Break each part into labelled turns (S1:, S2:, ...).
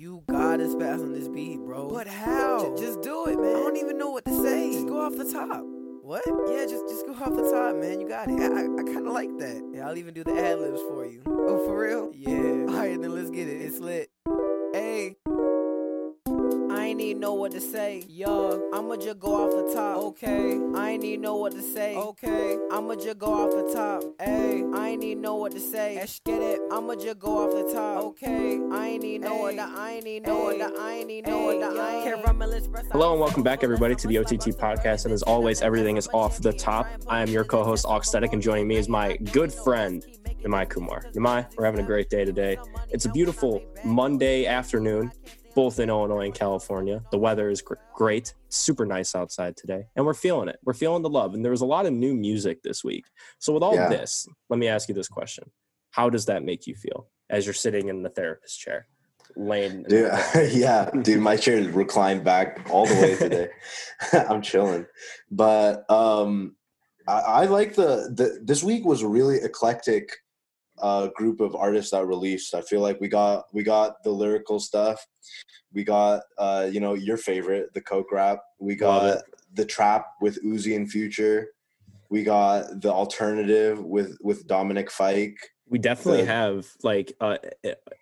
S1: You gotta spaz on this beat, bro.
S2: But how?
S1: J- just do it, man.
S2: I don't even know what to say.
S1: Just go off the top.
S2: What?
S1: Yeah, just just go off the top, man. You got it.
S2: I, I, I kind of like that.
S1: Yeah, I'll even do the ad libs for you.
S2: Oh, for real?
S1: Yeah.
S2: All right, then let's get it. It's lit.
S1: Know what to say.
S2: Yo,
S1: I'ma just go off the top.
S2: okay.
S1: I ain't even know what to say.
S2: Okay.
S1: I'ma just go off the top.
S2: Hey.
S1: I ain't even know what to say.
S2: Let's get it.
S1: I'ma just go off the top.
S2: Okay.
S1: I ain't even know what
S2: Hey.
S1: I ain't even know what the I ain't even know what the I ain't
S2: yo.
S1: Can't run express.
S3: Hello and welcome back, everybody, to the OTT podcast. And as always, everything is off the top. I am your co-host Oxtetic, and joining me is my good friend Nimai Kumar. Nimai, we're having a great day today. It's a beautiful Monday afternoon, both in Illinois and California. The weather is gr- great, super nice outside today, and we're feeling it. We're feeling the love, and there was a lot of new music this week. So, with all
S4: Yeah.
S3: this, let me ask you this question: How does that make you feel as you're sitting in the therapist chair, laying?
S4: Dude, yeah, dude, my chair is reclined back all the way today. I'm chilling, but um, I, I like the, the this week was really eclectic uh, group of artists that released. I feel like we got we got the lyrical stuff, we got uh, you know your favorite, the coke rap, we got the trap with Uzi and Future, we got the alternative with with Dominic Fike.
S3: we definitely
S4: the-
S3: have like a,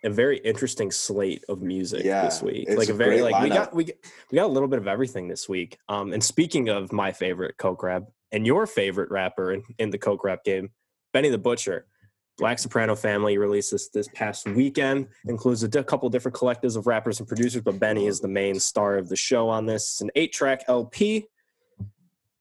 S3: very interesting slate of music
S4: Yeah,
S3: this week.
S4: it's
S3: Like a
S4: a
S3: very
S4: great
S3: like we
S4: lineup.
S3: got we got- we got a little bit of everything this week. Um, and speaking of my favorite coke rap and your favorite rapper in, in the coke rap game, Benny the Butcher. Black Soprano Family released this this past weekend. Includes a di- couple different collectives of rappers and producers, but Benny is the main star of the show on this. It's an eight track LP.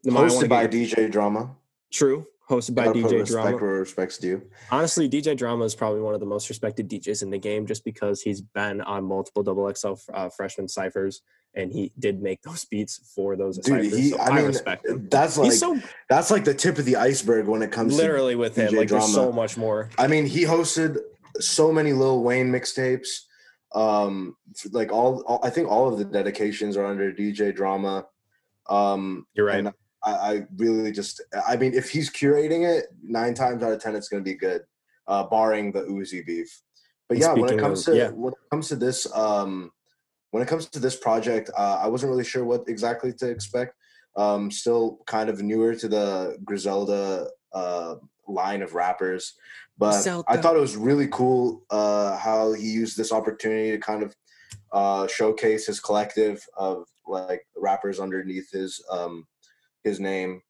S3: Nimai,
S4: Hosted by
S3: your-
S4: DJ Drama.
S3: True, hosted by DJ
S4: respect
S3: Drama.
S4: where respect's due.
S3: Honestly, DJ Drama is probably one of the most respected DJs in the game just because he's been on multiple double XL uh, freshman ciphers and he did make those beats for those
S4: Dude, he
S3: so
S4: I
S3: I,
S4: mean
S3: respect him.
S4: that's like
S3: so
S4: that's like the tip of the iceberg when it comes to
S3: literally with him.
S4: DJ
S3: Like there's so much more.
S4: I mean, he hosted so many Lil Wayne mixtapes. Um like all, all I think all of the dedications are under DJ Drama. Um
S3: You're right.
S4: I, I really just I mean if he's curating it, nine times out of ten it's gonna be good. Uh barring the Uzi beef. But
S3: And
S4: yeah, when it comes
S3: of-
S4: to
S3: yeah.
S4: when it comes to this um when it comes to this project, uh, I wasn't really sure what exactly to expect. Um, still kind of newer to the Griselda uh, line of rappers, but I thought it was really cool uh, how he used this opportunity to kind of uh, showcase his collective of like rappers underneath his um, his name,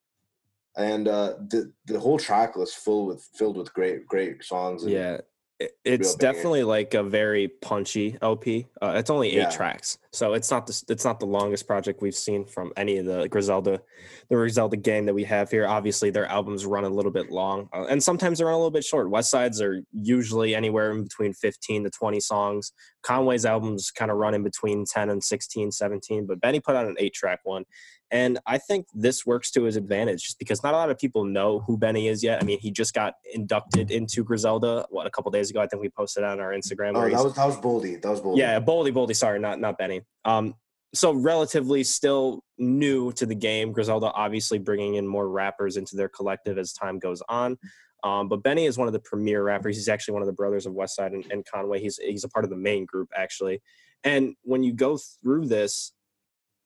S4: and uh, the the whole track was full with filled with great great songs. And,
S3: Yeah. It- It's definitely like a very punchy LP. Uh, it's only eight
S4: Yeah.
S3: tracks, so it's not the it's not the longest project we've seen from any of the Griselda, the Griselda gang that we have here. Obviously, their albums run a little bit long, uh, and sometimes they run a little bit short. West Sides are usually anywhere in between fifteen to twenty songs. Conway's albums kind of run in between ten and 16, 17, but Benny put out an eight track one. And I think this works to his advantage just because not a lot of people know who Benny is yet. I mean, he just got inducted into Griselda, what, a couple days ago. I think we posted on our Instagram.
S4: Oh, that was that was Boldy. That was Boldy.
S3: yeah, Boldy, Boldy. Sorry, not not Benny. Um, so relatively still new to the game. Griselda obviously bringing in more rappers into their collective as time goes on. Um, but Benny is one of the premier rappers. He's actually one of the brothers of Westside and, and Conway. He's he's a part of the main group actually. And when you go through this,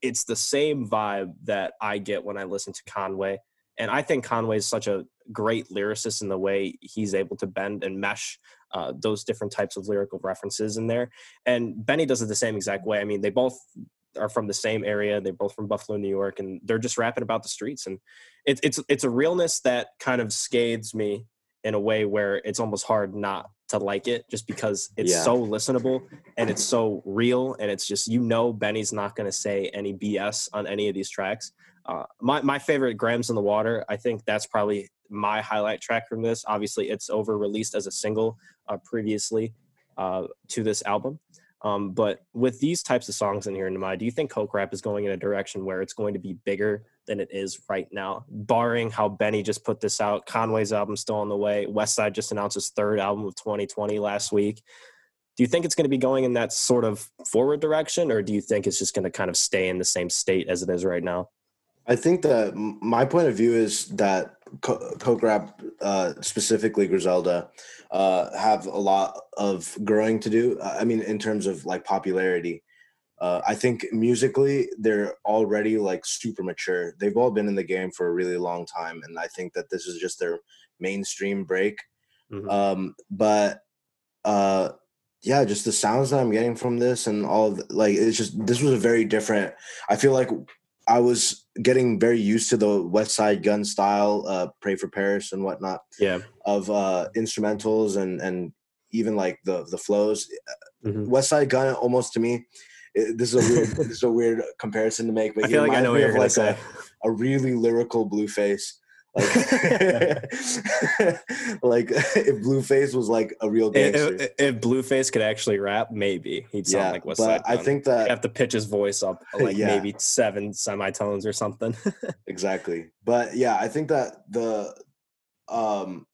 S3: it's the same vibe that I get when I listen to Conway. And I think Conway is such a great lyricist in the way he's able to bend and mesh uh, those different types of lyrical references in there. And Benny does it the same exact way. I mean, they both are from the same area. They're both from Buffalo, New York, and they're just rapping about the streets. And it's it's it's a realness that kind of scathes me in a way where it's almost hard not to like it, just because it's
S4: Yeah.
S3: so listenable and it's so real, and it's just you know Benny's not going to say any BS on any of these tracks. Uh, my my favorite, Grams in the Water. I think that's probably my highlight track from this. Obviously, it's over released as a single uh, previously uh, to this album. Um, but with these types of songs in here, Nimai, do you think Coke Rap is going in a direction where it's going to be bigger than it is right now? Barring how Benny just put this out, Conway's album still on the way. Westside just announced his third album of 2020 last week. Do you think it's going to be going in that sort of forward direction, or do you think it's just going to kind of stay in the same state as it is right now?
S4: I think that my point of view is that Co- Coke Rap, uh, specifically Griselda, uh, have a lot of growing to do. I mean, in terms of like popularity. Uh, I think musically they're already like super mature. They've all been in the game for a really long time, and I think that this is just their mainstream break.
S3: Mhm.
S4: Um, but uh, yeah, just the sounds that I'm getting from this and all the, like it's just this was a very different. I feel like I was getting very used to the Westside Gunn style, uh, "Pray for Paris" and whatnot
S3: yeah.
S4: of uh, instrumentals and and even like the the flows.
S3: Mhm.
S4: Westside Gunn almost to me. It- this is a weird, this is a weird comparison to make, but
S3: I
S4: it
S3: feel like I know
S4: me of, like a, a really lyrical Blueface. Like, like if Blueface was like a real gangster.
S3: if, if Blueface could actually rap, maybe he'd sound
S4: yeah,
S3: like West
S4: but
S3: Side
S4: I think that
S3: have to pitch his voice up like
S4: Yeah.
S3: maybe seven semitones or something.
S4: exactly but yeah i think that the um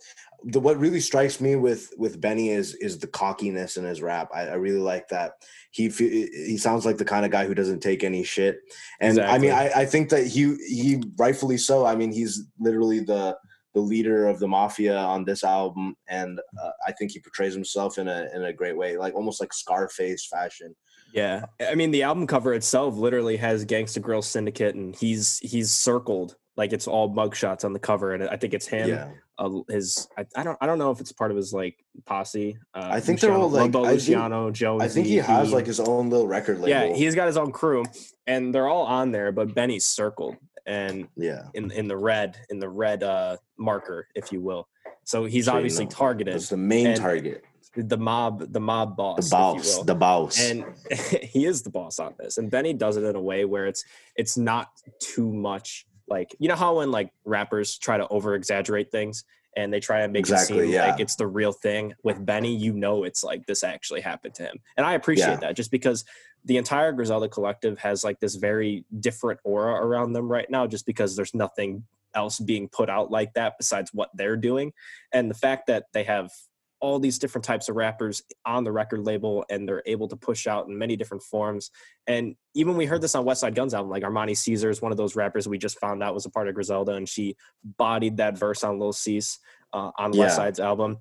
S4: the what really strikes me with with benny is is the cockiness in his rap. I, I really like that. He he sounds like the kind of guy who doesn't take any shit. And i mean I, I think that he he rightfully so. I mean he's literally the the leader of the mafia on this album. And uh, i think he portrays himself in a in a great way like almost like scarface fashion.
S3: Yeah, I mean the album cover itself literally has Gangsta Grill Syndicate, and he's he's circled like it's all mugshots on the cover, and I think it's him.
S4: yeah
S3: Uh, his I, I don't I don't know if it's part of his like posse. Uh,
S4: I think they're all, like-
S3: Lumbo
S4: I think-
S3: Luciano, Jonesy.
S4: i think he has
S3: Heem.
S4: like his own little record label
S3: yeah, he's got his own crew, and they're all on there, but Benny's circled and
S4: yeah
S3: in in the red in the red uh marker, if you will. So he's
S4: So, you
S3: obviously
S4: know,
S3: targeted
S4: That's the main target.
S3: the mob the mob boss,
S4: The boss. The boss.
S3: and he is the boss on this and benny does it in a way where it's it's not too much like you know how when like rappers try to over exaggerate things and they try to make
S4: Exactly,
S3: it seem
S4: yeah.
S3: like it's the real thing with benny you know it's like this actually happened to him and i appreciate
S4: Yeah.
S3: that just because the entire griselda collective has like this very different aura around them right now just because there's nothing else being put out like that besides what they're doing and the fact that they have all these different types of rappers on the record label and they're able to push out in many different forms. And even we heard this on Westside Gunn's album, like Armani Caesar is one of those rappers we just found out was a part of Griselda and she bodied that verse on Lil Cease uh, on
S4: Yeah.
S3: West Side's album.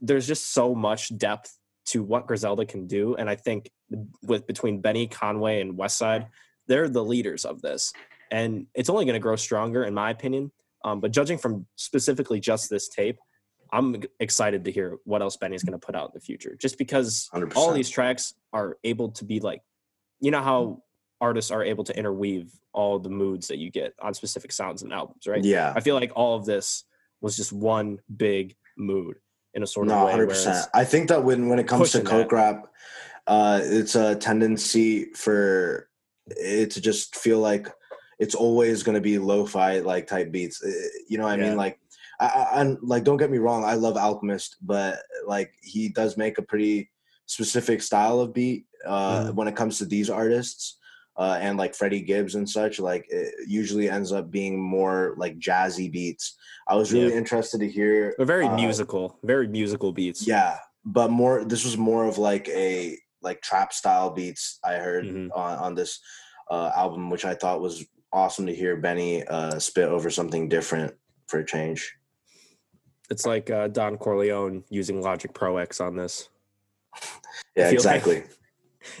S3: There's just so much depth to what Griselda can do. And I think with between Benny, Conway, and West Side, they're the leaders of this. And it's only going to grow stronger, in my opinion. Um, but judging from specifically just this tape, I'm excited to hear what else Benny's going to put out in the future. Just because
S4: 100%.
S3: all these tracks are able to be like, you know how artists are able to interweave all the moods that you get on specific sounds and albums, right?
S4: Yeah.
S3: I feel like all of this was just one big mood in a sort of
S4: No,
S3: way.
S4: 100%. I think that when when it comes to coke
S3: that.
S4: rap, uh, it's a tendency for it to just feel like it's always going to be lo-fi like type beats. You know what I
S3: Yeah.
S4: mean? Like, I, I, and like, don't get me wrong, I love Alchemist, but like he does make a pretty specific style of beat uh,
S3: Mhm.
S4: when it comes to these artists. Uh, and like Freddie Gibbs and such, like it usually ends up being more like jazzy beats. I was really
S3: Yeah.
S4: interested to hear.
S3: They're very
S4: uh,
S3: musical, very musical beats.
S4: yeah, but more. This was more of like a like trap style beats I heard
S3: Mhm.
S4: on on this uh, album, which I thought was awesome to hear Benny uh, spit over something different for a change.
S3: It's like uh, Don Corleone using Logic Pro X on this.
S4: Yeah,
S3: feel like-
S4: exactly.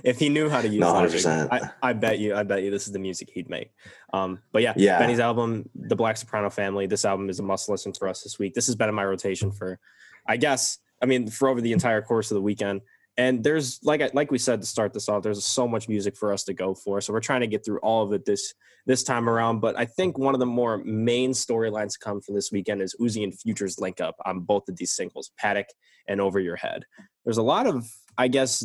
S3: If he knew how to use
S4: No,
S3: Logic,
S4: 100%.
S3: I, I bet you, I bet you, this is the music he'd make. Um, but yeah,
S4: Yeah.
S3: Benny's album, The Black Soprano Family. This album is a must listen for us this week. This has been in my rotation for, I guess, I mean, for over the entire course of the weekend. And there's like like we said to start this off, there's so much music for us to go for. So we're trying to get through all of it this this time around. But I think one of the more main storylines to come for this weekend is Uzi and Future's link up on both of these singles, Paddock and Over Your Head. There's a lot of, I guess,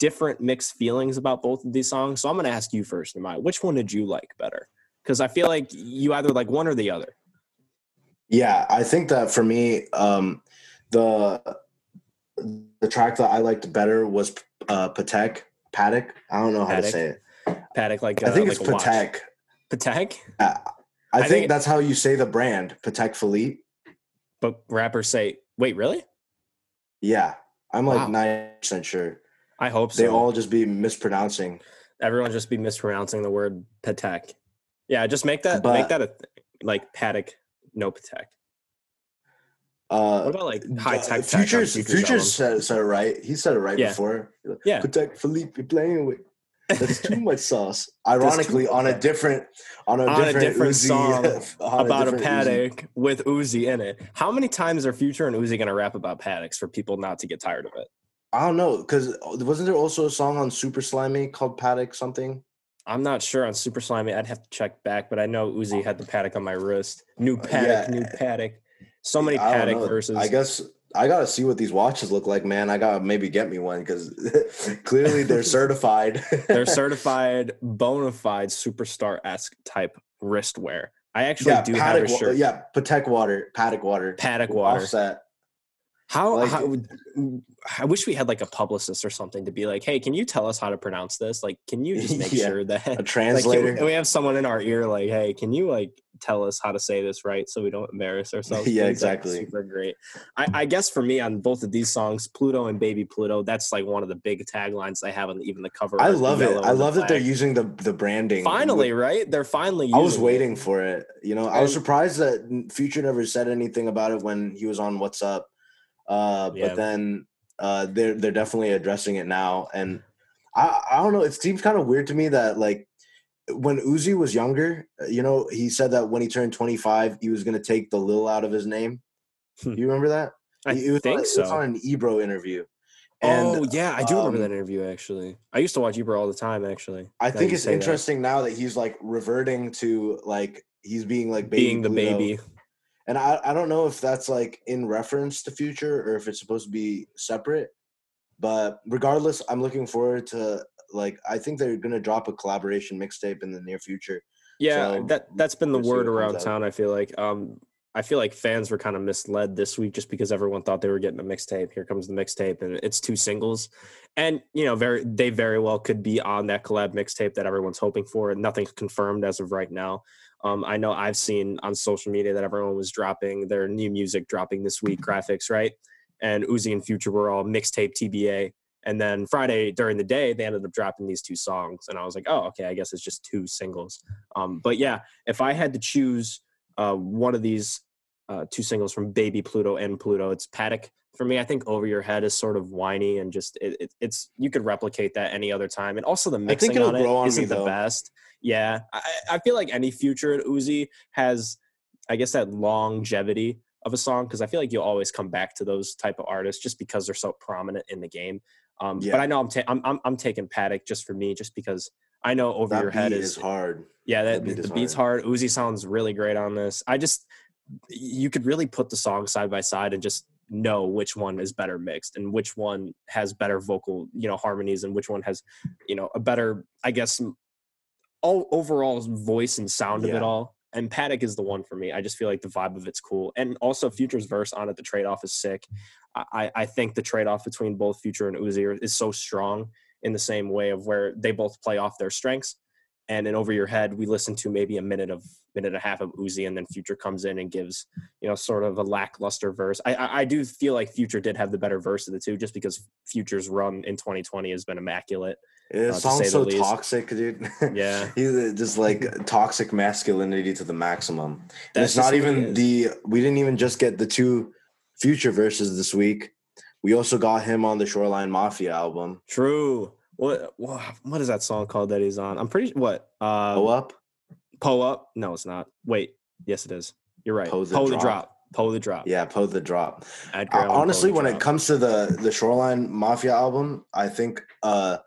S3: different mixed feelings about both of these songs. So I'm going to ask you first, Nimai, which one did you like better? Because I feel like you either like one or the other.
S4: Yeah, I think that for me, um, the the track that I liked better was uh, Patek. Paddock. I don't know how to say it.
S3: Paddock, like uh,
S4: I think
S3: like
S4: it's. Patek.
S3: Patek,
S4: I,
S3: I
S4: think,
S3: think-
S4: that's how you say the brand, Patek Philippe.
S3: but rappers say, "Wait, really?"
S4: Yeah, I'm like
S3: Wow.
S4: ninety percent sure.
S3: I hope so.
S4: They all just be mispronouncing.
S3: Everyone just be mispronouncing the word Patek. Yeah, just make that
S4: But-
S3: make that a th- like Paddock no Patek.
S4: Uh,
S3: What about like high tech?
S4: Uh, Futures, Futures said, said it right. He said it right
S3: Yeah.
S4: before.
S3: Yeah.
S4: Patek Philippe you're playing with. That's too much sauce. Ironically, on a different, on a
S3: On a
S4: different,
S3: different
S4: Uzi-
S3: song about a,
S4: different Uzi.
S3: paddock with Uzi in it. How many times are Future and Uzi gonna rap about paddocks for people not to get tired of it?
S4: I don't know because wasn't there also a song on Super Slimy called Paddock something?
S3: I'm not sure on Super Slimy. I'd have to check back, but I know Uzi had the paddock on my wrist. New paddock,
S4: yeah.
S3: new paddock. So many
S4: I
S3: paddock
S4: know.
S3: verses.
S4: I guess I gotta see what these watches look like, man. I gotta maybe get me one because clearly they're certified.
S3: They're certified, bona fide superstar esque type wristwear. I actually
S4: yeah,
S3: do have a shirt.
S4: yeah, Patek water, paddock water,
S3: Paddock water.
S4: offset.
S3: How,
S4: Like-
S3: how I wish we had like a publicist or something to be like, hey, can you tell us how to pronounce this? Like, can you just make
S4: Yeah,
S3: sure that
S4: A
S3: like, can
S4: translator.
S3: we, we have someone in our ear like, hey, can you like tell us how to say this right so we don't embarrass ourselves?
S4: Yeah? Exactly.
S3: Super great. I, I guess for me on both of these songs, Pluto and Baby Pluto, that's like one of the big taglines they have on even the cover.
S4: I love it. I
S3: and the
S4: love that they're using the the branding.
S3: finally right. They're finally.
S4: I was
S3: using it.
S4: waiting for it. You know, I was surprised that Future never said anything about it when he was on What's Up. Uh,
S3: Yeah.
S4: but then uh, they're they're definitely addressing it now, and I I don't know. It seems kind of weird to me that like when Uzi was younger, uh, you know, he said that when he turned 25, he was going to take the Lil out of his name.
S3: Hmm.
S4: you remember that?
S3: I
S4: It was
S3: think
S4: on,
S3: so.
S4: It was on an Ebro interview. And
S3: oh yeah, I do remember
S4: um,
S3: that interview actually. I used to watch Ebro all the time actually.
S4: I think it's
S3: say that.
S4: interesting now that he's like reverting to like he's being like baby
S3: being the
S4: Pluto.
S3: baby.
S4: And I, I don't know if that's like in reference to future or if it's supposed to be separate. But regardless, I'm looking forward to like I think they're gonna drop a collaboration mixtape in the near future.
S3: Yeah,
S4: So,
S3: that that's been the word around
S4: comes out.
S3: town. I feel like um, I feel like fans were kind of misled this week just because everyone thought they were getting a mixtape. Here comes the mixtape, and it's two singles, and you know, very they very well could be on that collab mixtape that everyone's hoping for. And nothing's confirmed as of right now. Um, I know I've seen on social media that everyone was dropping their new music dropping this week, graphics, right? And Uzi and Future were all mixtape TBA. And then Friday during the day, they ended up dropping these two songs, and I was like, oh, okay, I guess it's just two singles. Um, but yeah, if I had to choose uh, one of these uh, two singles from Baby Pluto and Pluto, it's Paddock. For me, I think Over Your Head is sort of whiny and just it, it, it's you could replicate that any other time, and also the mixing on
S4: grow on
S3: it
S4: me,
S3: isn't the best. Yeah, I, I feel like any future at Uzi has, I guess, that longevity of a song because I feel like you'll always come back to those type of artists just because they're so prominent in the game. Um,
S4: Yeah.
S3: But I know I'm, ta- I'm I'm I'm taking Paddock just for me, just because I know Over
S4: That
S3: Your Head
S4: is,
S3: is
S4: hard.
S3: yeah,
S4: That
S3: that,
S4: beat
S3: the beat's hard. Uzi sounds really great on this. I just you could really put the songs side by side and just know which one is better mixed and which one has better vocal, you know, harmonies and which one has, you know, a better, I guess, all overall voice and sound of it all. And Paddock is the one for me. I just feel like the vibe of it's cool. And also Future's verse on it, the trade off is sick. I, I- think the trade off between both Future and Uzi is so strong in the same way of where they both play off their strengths and then over your head we listen to maybe a minute of minute and a half of Uzi and then Future comes in and gives you know sort of a lackluster verse. I I, I do feel like Future did have the better verse of the two just because Future's run in 2020 has been immaculate.
S4: It
S3: uh,
S4: sounds so
S3: least.
S4: toxic, dude.
S3: Yeah.
S4: he's uh, just like toxic masculinity to the maximum. And
S3: That's
S4: it's not
S3: just who he
S4: even the. We didn't even just get the two future verses this week. We also got him on the Shoreline Mafia album.
S3: True. What what is that song called that he's on? I'm pretty what uh
S4: Go up.
S3: Poe up? No, it's not. Wait, yes it is. You're right.
S4: Poe
S3: Poe
S4: the
S3: the,
S4: Drop.
S3: drop. Poe the drop.
S4: Yeah, Poe the drop. Uh, honestly,
S3: the
S4: when it comes to the the Shoreline Mafia album, I think uh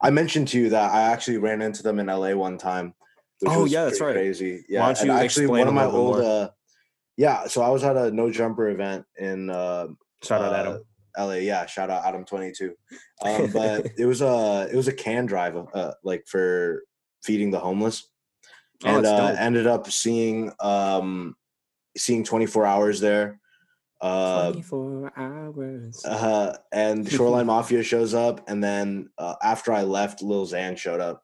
S4: I mentioned to you that I actually ran into them in LA one time.
S3: Oh, yeah, that's right.
S4: Crazy. Yeah.
S3: don't
S4: and actually
S3: explain
S4: one of my old uh yeah, so I was at a no jumper event in uh
S3: shout out
S4: uh,
S3: Adam.
S4: LA. Yeah, shout out Adam twenty two. Um, but it was a it was a can drive uh, like for feeding the homeless,
S3: Oh,
S4: and uh, ended up seeing um seeing twenty four hours there. Uh,
S3: 24 hours.
S4: uh, and Shoreline Mafia shows up, and then uh, after I left, Lil Xan showed up.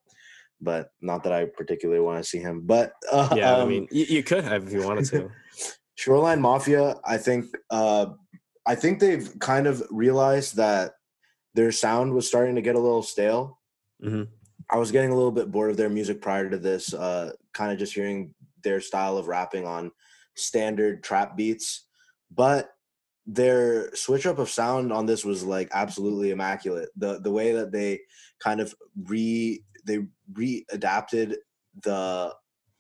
S4: But not that I particularly want to see him. But uh,
S3: yeah, I
S4: um,
S3: mean, you, you could have if you wanted to.
S4: Shoreline Mafia, I think uh I think they've kind of realized that their sound was starting to get a little stale.
S3: Mhm.
S4: I was getting a little bit bored of their music prior to this, uh kind of just hearing their style of rapping on standard trap beats, but their switch up of sound on this was like absolutely immaculate. The the way that they kind of re they readapted the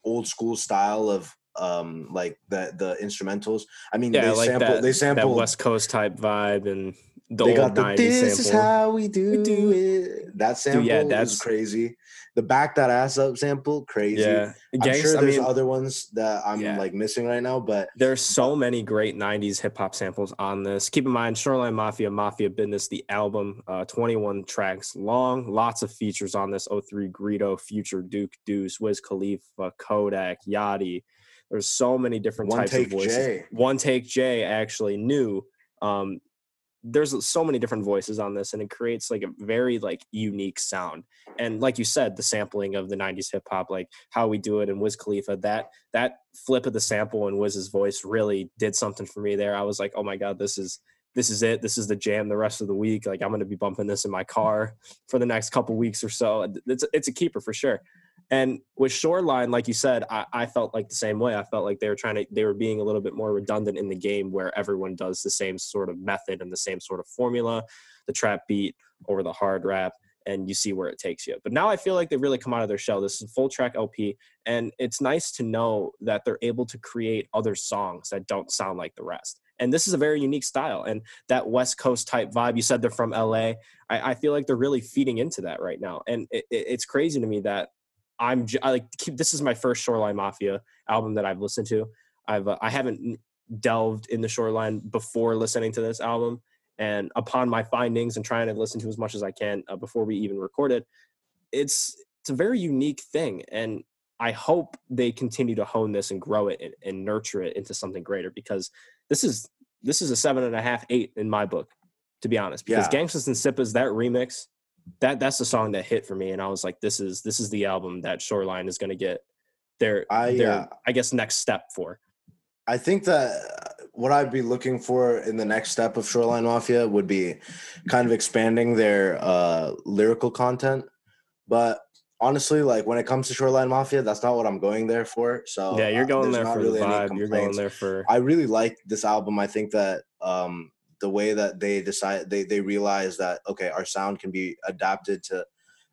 S4: old school style of um like the the instrumentals. I mean
S3: Yeah,
S4: they
S3: like
S4: sampled
S3: that,
S4: they
S3: that
S4: sampled
S3: West Coast type vibe and the
S4: they
S3: old
S4: got the
S3: 90s
S4: this is how we do,
S3: do
S4: it. That sample
S3: yeah,
S4: is
S3: that's-
S4: crazy. The back that ass up sample, crazy.
S3: yeah,
S4: I'm sure
S3: I
S4: there's
S3: mean,
S4: other ones that I'm
S3: Yeah.
S4: like missing right now, but
S3: There's so many great 90s hip hop samples on this. Keep in mind, Shoreline Mafia, Mafia Business, the album, uh, 21 tracks long, lots of features on this 03 Greedo, Future, Duke, Deuce, Wiz Khalifa, Kodak, Yachty. There's so many different
S4: one
S3: types of voices.
S4: J.
S3: One Take J actually knew. Um, there's so many different voices on this, and it creates like a very like unique sound. And like you said, the sampling of the '90s hip hop, like how we do it, and Wiz Khalifa, that that flip of the sample and Wiz's voice really did something for me there. I was like, oh my god, this is this is it. This is the jam the rest of the week. Like I'm gonna be bumping this in my car for the next couple weeks or so. It's it's a keeper for sure. And with Shoreline, like you said, I, I felt like the same way. I felt like they were trying to, they were being a little bit more redundant in the game where everyone does the same sort of method and the same sort of formula, the trap beat over the hard rap, and you see where it takes you. But now I feel like they've really come out of their shell. This is a full track LP, and it's nice to know that they're able to create other songs that don't sound like the rest. And this is a very unique style. And that West Coast type vibe, you said they're from LA. I, I feel like they're really feeding into that right now. And it, it, it's crazy to me that I'm j- I like keep this is my first Shoreline Mafia album that I've listened to. I've uh, I haven't delved in the Shoreline before listening to this album, and upon my findings and trying to listen to as much as I can uh, before we even record it it's it's a very unique thing, and I hope they continue to hone this and grow it and, and nurture it into something greater because this is this is a seven and a half eight in my book, to be honest. Because
S4: Yeah.
S3: Gangsters and Sippas that remix that that's the song that hit for me and i was like this is this is the album that shoreline is going to get their
S4: I,
S3: their
S4: uh,
S3: i guess next step for
S4: I think that what I'd be looking for in the next step of Shoreline Mafia would be kind of expanding their uh, lyrical content. But honestly, like when it comes to Shoreline Mafia, that's not what I'm going there for. So
S3: yeah you're
S4: uh,
S3: going
S4: there's
S3: there for
S4: really
S3: the vibe you're going there for
S4: I really like this album. I think that um, the way that they decide they they realize that okay, our sound can be adapted to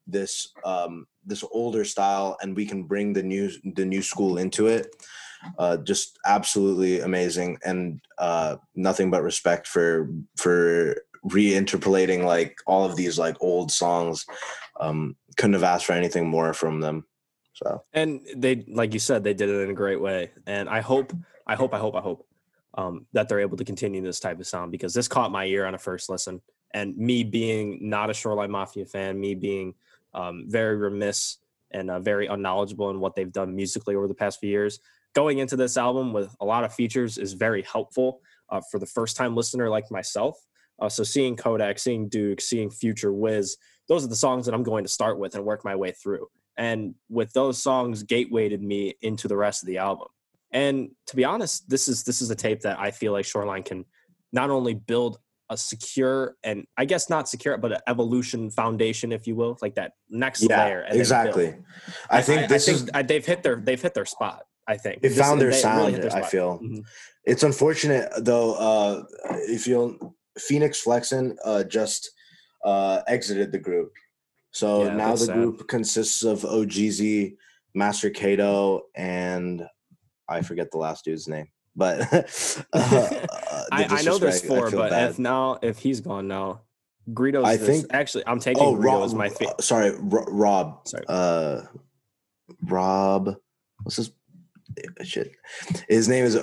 S4: this um, this older style, and we can bring the new the new school into it. Uh, just absolutely amazing, and uh, nothing but respect for for reinterpolating like all of these like old songs. Um, couldn't have asked for anything more from them. So
S3: and they like you said they did it in a great way and i hope i hope i hope i hope um, that they're able to continue this type of sound because this caught my ear on a first listen. And me being not a shoreline mafia fan me being um, very remiss and uh, very unknowledgeable in what they've done musically over the past few years going into this album with a lot of features is very helpful uh, for the first time listener like myself. Uh, so seeing kodak seeing duke seeing future wiz those are the songs that i'm going to start with and work my way through. And with those songs gatewayed me into the rest of the album and to be honest this is this is a tape that i feel like shoreline can not only build a secure and i guess not secure but an evolution foundation if you will like that next
S4: yeah,
S3: layer
S4: exactly. I think this
S3: I
S4: is
S3: think I- they've hit their they've hit their spot i think
S4: they
S3: this,
S4: found their
S3: they really
S4: sound.
S3: hit their
S4: I feel
S3: Mhm.
S4: it's unfortunate though. Uh, if you'll Fenix Flexin uh, just uh, exited the group, so
S3: Yeah,
S4: now the
S3: sad.
S4: group consists of OGZ, Master Kato, and I forget the last dude's name, but uh, uh,
S3: I, I know there's four but
S4: bad.
S3: if now if he's gone now Greedo's
S4: I
S3: this-
S4: think-
S3: actually I'm taking
S4: oh
S3: Greedo
S4: Rob,
S3: as my fa-
S4: uh, sorry Ro- Rob,
S3: Sorry.
S4: uh, Rob, what's his shit? His name is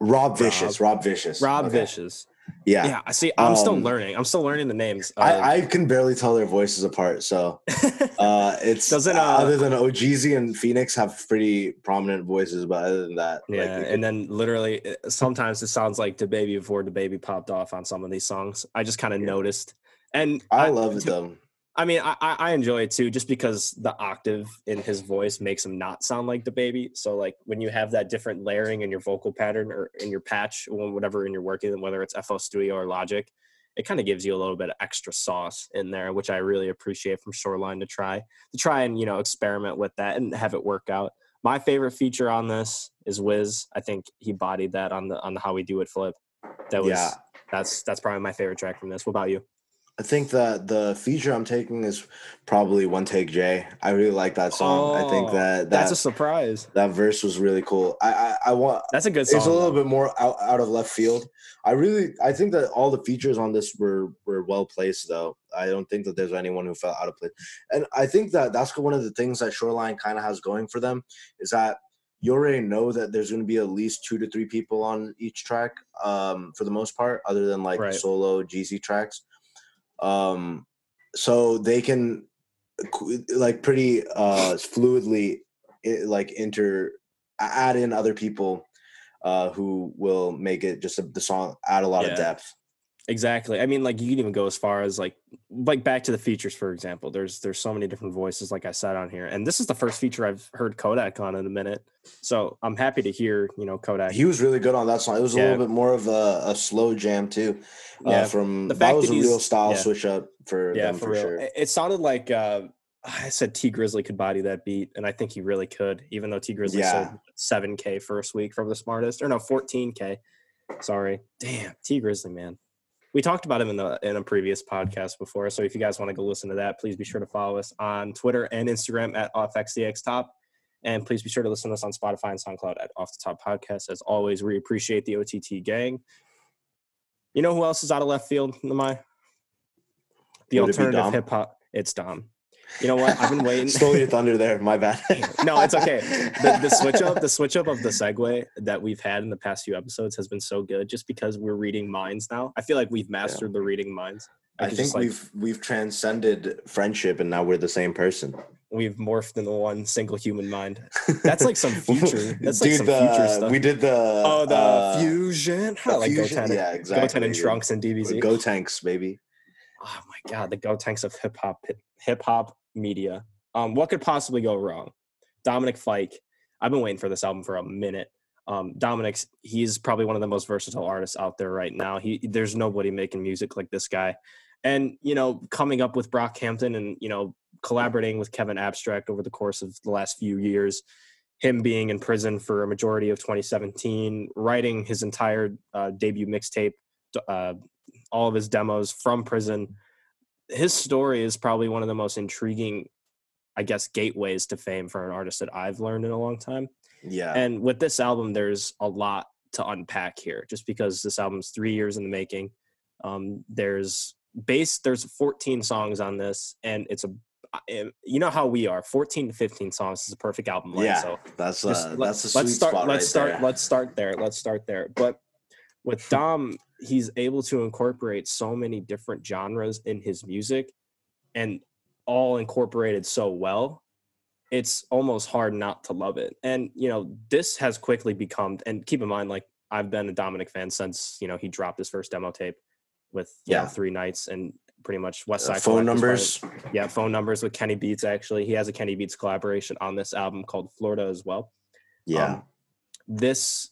S4: Rob Vicious. Rob, Vicious.
S3: Rob
S4: Okay.
S3: Vicious.
S4: Yeah.
S3: Yeah, I see. I'm still
S4: Um,
S3: learning. I'm still learning the names. Uh,
S4: I, I can barely tell their voices apart. So uh, it's
S3: Doesn't, uh,
S4: other than OGZ and Fenix have pretty prominent voices, but other than that,
S3: yeah,
S4: we
S3: and then literally uh, sometimes it sounds like the baby before the baby popped off on some of these songs. I just kind of
S4: Yeah.
S3: noticed, and
S4: I love them.
S3: I mean, I, I enjoy it too, just because the octave in his voice makes him not sound like the baby. So like when you have that different layering in your vocal pattern or in your patch, or whatever in you're working, whether it's FL Studio or Logic, it kind of gives you a little bit of extra sauce in there, which I really appreciate from Shoreline to try to try and you know experiment with that and have it work out. My favorite feature on this is Wiz. I think he bodied that on the on the How We Do It flip. That was
S4: Yeah.
S3: that's that's probably my favorite track from this. What about you?
S4: I think that the feature I'm taking is probably One Take J. I really like that song. I think
S3: Oh,
S4: that
S3: That's a surprise.
S4: that verse was really cool. I I, I want
S3: That's a good song.
S4: it's a little
S3: though.
S4: bit more out, out of left field. I really I think that all the features on this were were well placed though. I don't think that there's anyone who felt out of place. And I think that that's one of the things that Shoreline kind of has going for them is that you already know that there's going to be at least two to three people on each track um, for the most part, other than like
S3: Right.
S4: solo GZ tracks. Um, so they can like pretty uh, fluidly like inter add in other people uh, who will make it just a, the song add a lot
S3: Yeah.
S4: of depth.
S3: Exactly. I mean, like you can even go as far as like like back to the features, for example. There's there's so many different voices, like I said on here, and this is the first feature I've heard Kodak on in a minute. So I'm happy to hear you know Kodak.
S4: He was really good on that song. It was a little bit more of a, a slow jam too. Uh,
S3: Yeah,
S4: from
S3: the
S4: that was
S3: that
S4: a real style
S3: yeah.
S4: switch up for
S3: yeah,
S4: them
S3: for,
S4: for,
S3: real.
S4: sure.
S3: It, sounded like uh, I said Tee Grizzley could body that beat, and I think he really could, even though Tee Grizzley
S4: Yeah.
S3: sold seven K first week from the smartest, or no, fourteen K. Sorry, damn Tee Grizzley man. We talked about him in the in a previous podcast before, so if you guys want to go listen to that, please be sure to follow us on Twitter and Instagram at OffXDXTop. And please be sure to listen to us on Spotify and SoundCloud at Off the Top Podcast. As always, we appreciate the OTT gang. You know who else is out of left field, Nimai? The
S4: Would
S3: alternative hip hop. It's Dom. You know what? I've been waiting.
S4: Stole your thunder there. My bad.
S3: no, it's okay. The, the switch up, the switch up of the segue that we've had in the past few episodes has been so good, just because we're reading minds now. I feel like we've mastered the reading minds.
S4: I
S3: could
S4: think
S3: just, like,
S4: we've we've transcended friendship and now we're the same person.
S3: we've morphed into one single human mind. That's like some future. That's like some
S4: the,
S3: future stuff.
S4: We did the
S3: oh, the
S4: uh,
S3: fusion. I like
S4: fusion-
S3: Goten.
S4: Yeah, exactly.
S3: Goten and. Trunks and DBZ.
S4: Gotenks, baby.
S3: Oh my god, the Gotenks of hip hop hip hop media. Um, what could possibly go wrong? Dominic Fike. I've been waiting for this album for a minute. Um, Dominic's he's probably one of the most versatile artists out there right now. He there's nobody making music like this guy. And you know, coming up with Brockhampton and you know, collaborating with Kevin Abstract over the course of the last few years, him being in prison for a majority of 2017, writing his entire uh, debut mixtape, uh, all of his demos from prison. His story is probably one of the most intriguing, I guess, gateways to fame for an artist that I've learned in a long time.
S4: Yeah.
S3: And with this album, there's a lot to unpack here, just because this album's three years in the making. Um, there's base, there's 14 songs on this, and it's a, eh, you know how we are, 14 to 15 songs is a perfect album length.
S4: yeah.
S3: So
S4: that's
S3: just
S4: uh,
S3: let-
S4: that's a sweet
S3: let's start
S4: spot
S3: let's
S4: right
S3: start
S4: there.
S3: let's start there let's start there but with dom he's able to incorporate so many different genres in his music and all incorporated so well it's almost hard not to love it and you know this has quickly become and keep in mind like i've been a dominic fan since you know he dropped his first demo tape with you know,
S4: Yeah.
S3: three nights and pretty much west
S4: Uh,
S3: side
S4: phone
S3: part of-
S4: numbers.
S3: yeah, phone numbers with Kenny Beats. Actually, he has a Kenny Beats collaboration on this album called Florida as well.
S4: Yeah.
S3: Um, this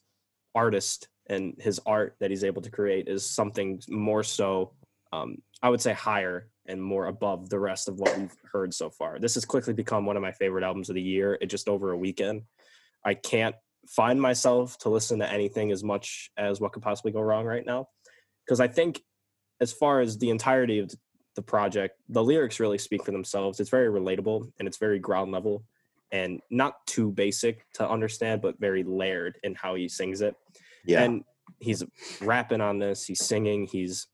S3: artist and his art that he's able to create is something more so, um, I would say, higher and more above the rest of what we've heard so far. This has quickly become one of my favorite albums of the year. It just over a weekend. I can't find myself to listen to anything as much as what could possibly go wrong right now because I think as far as the entirety of the project, the lyrics really speak for themselves. It's very relatable and it's very ground level and not too basic to understand, but very layered in how he sings it.
S4: Yeah.
S3: And he's rapping on this, he's singing, he's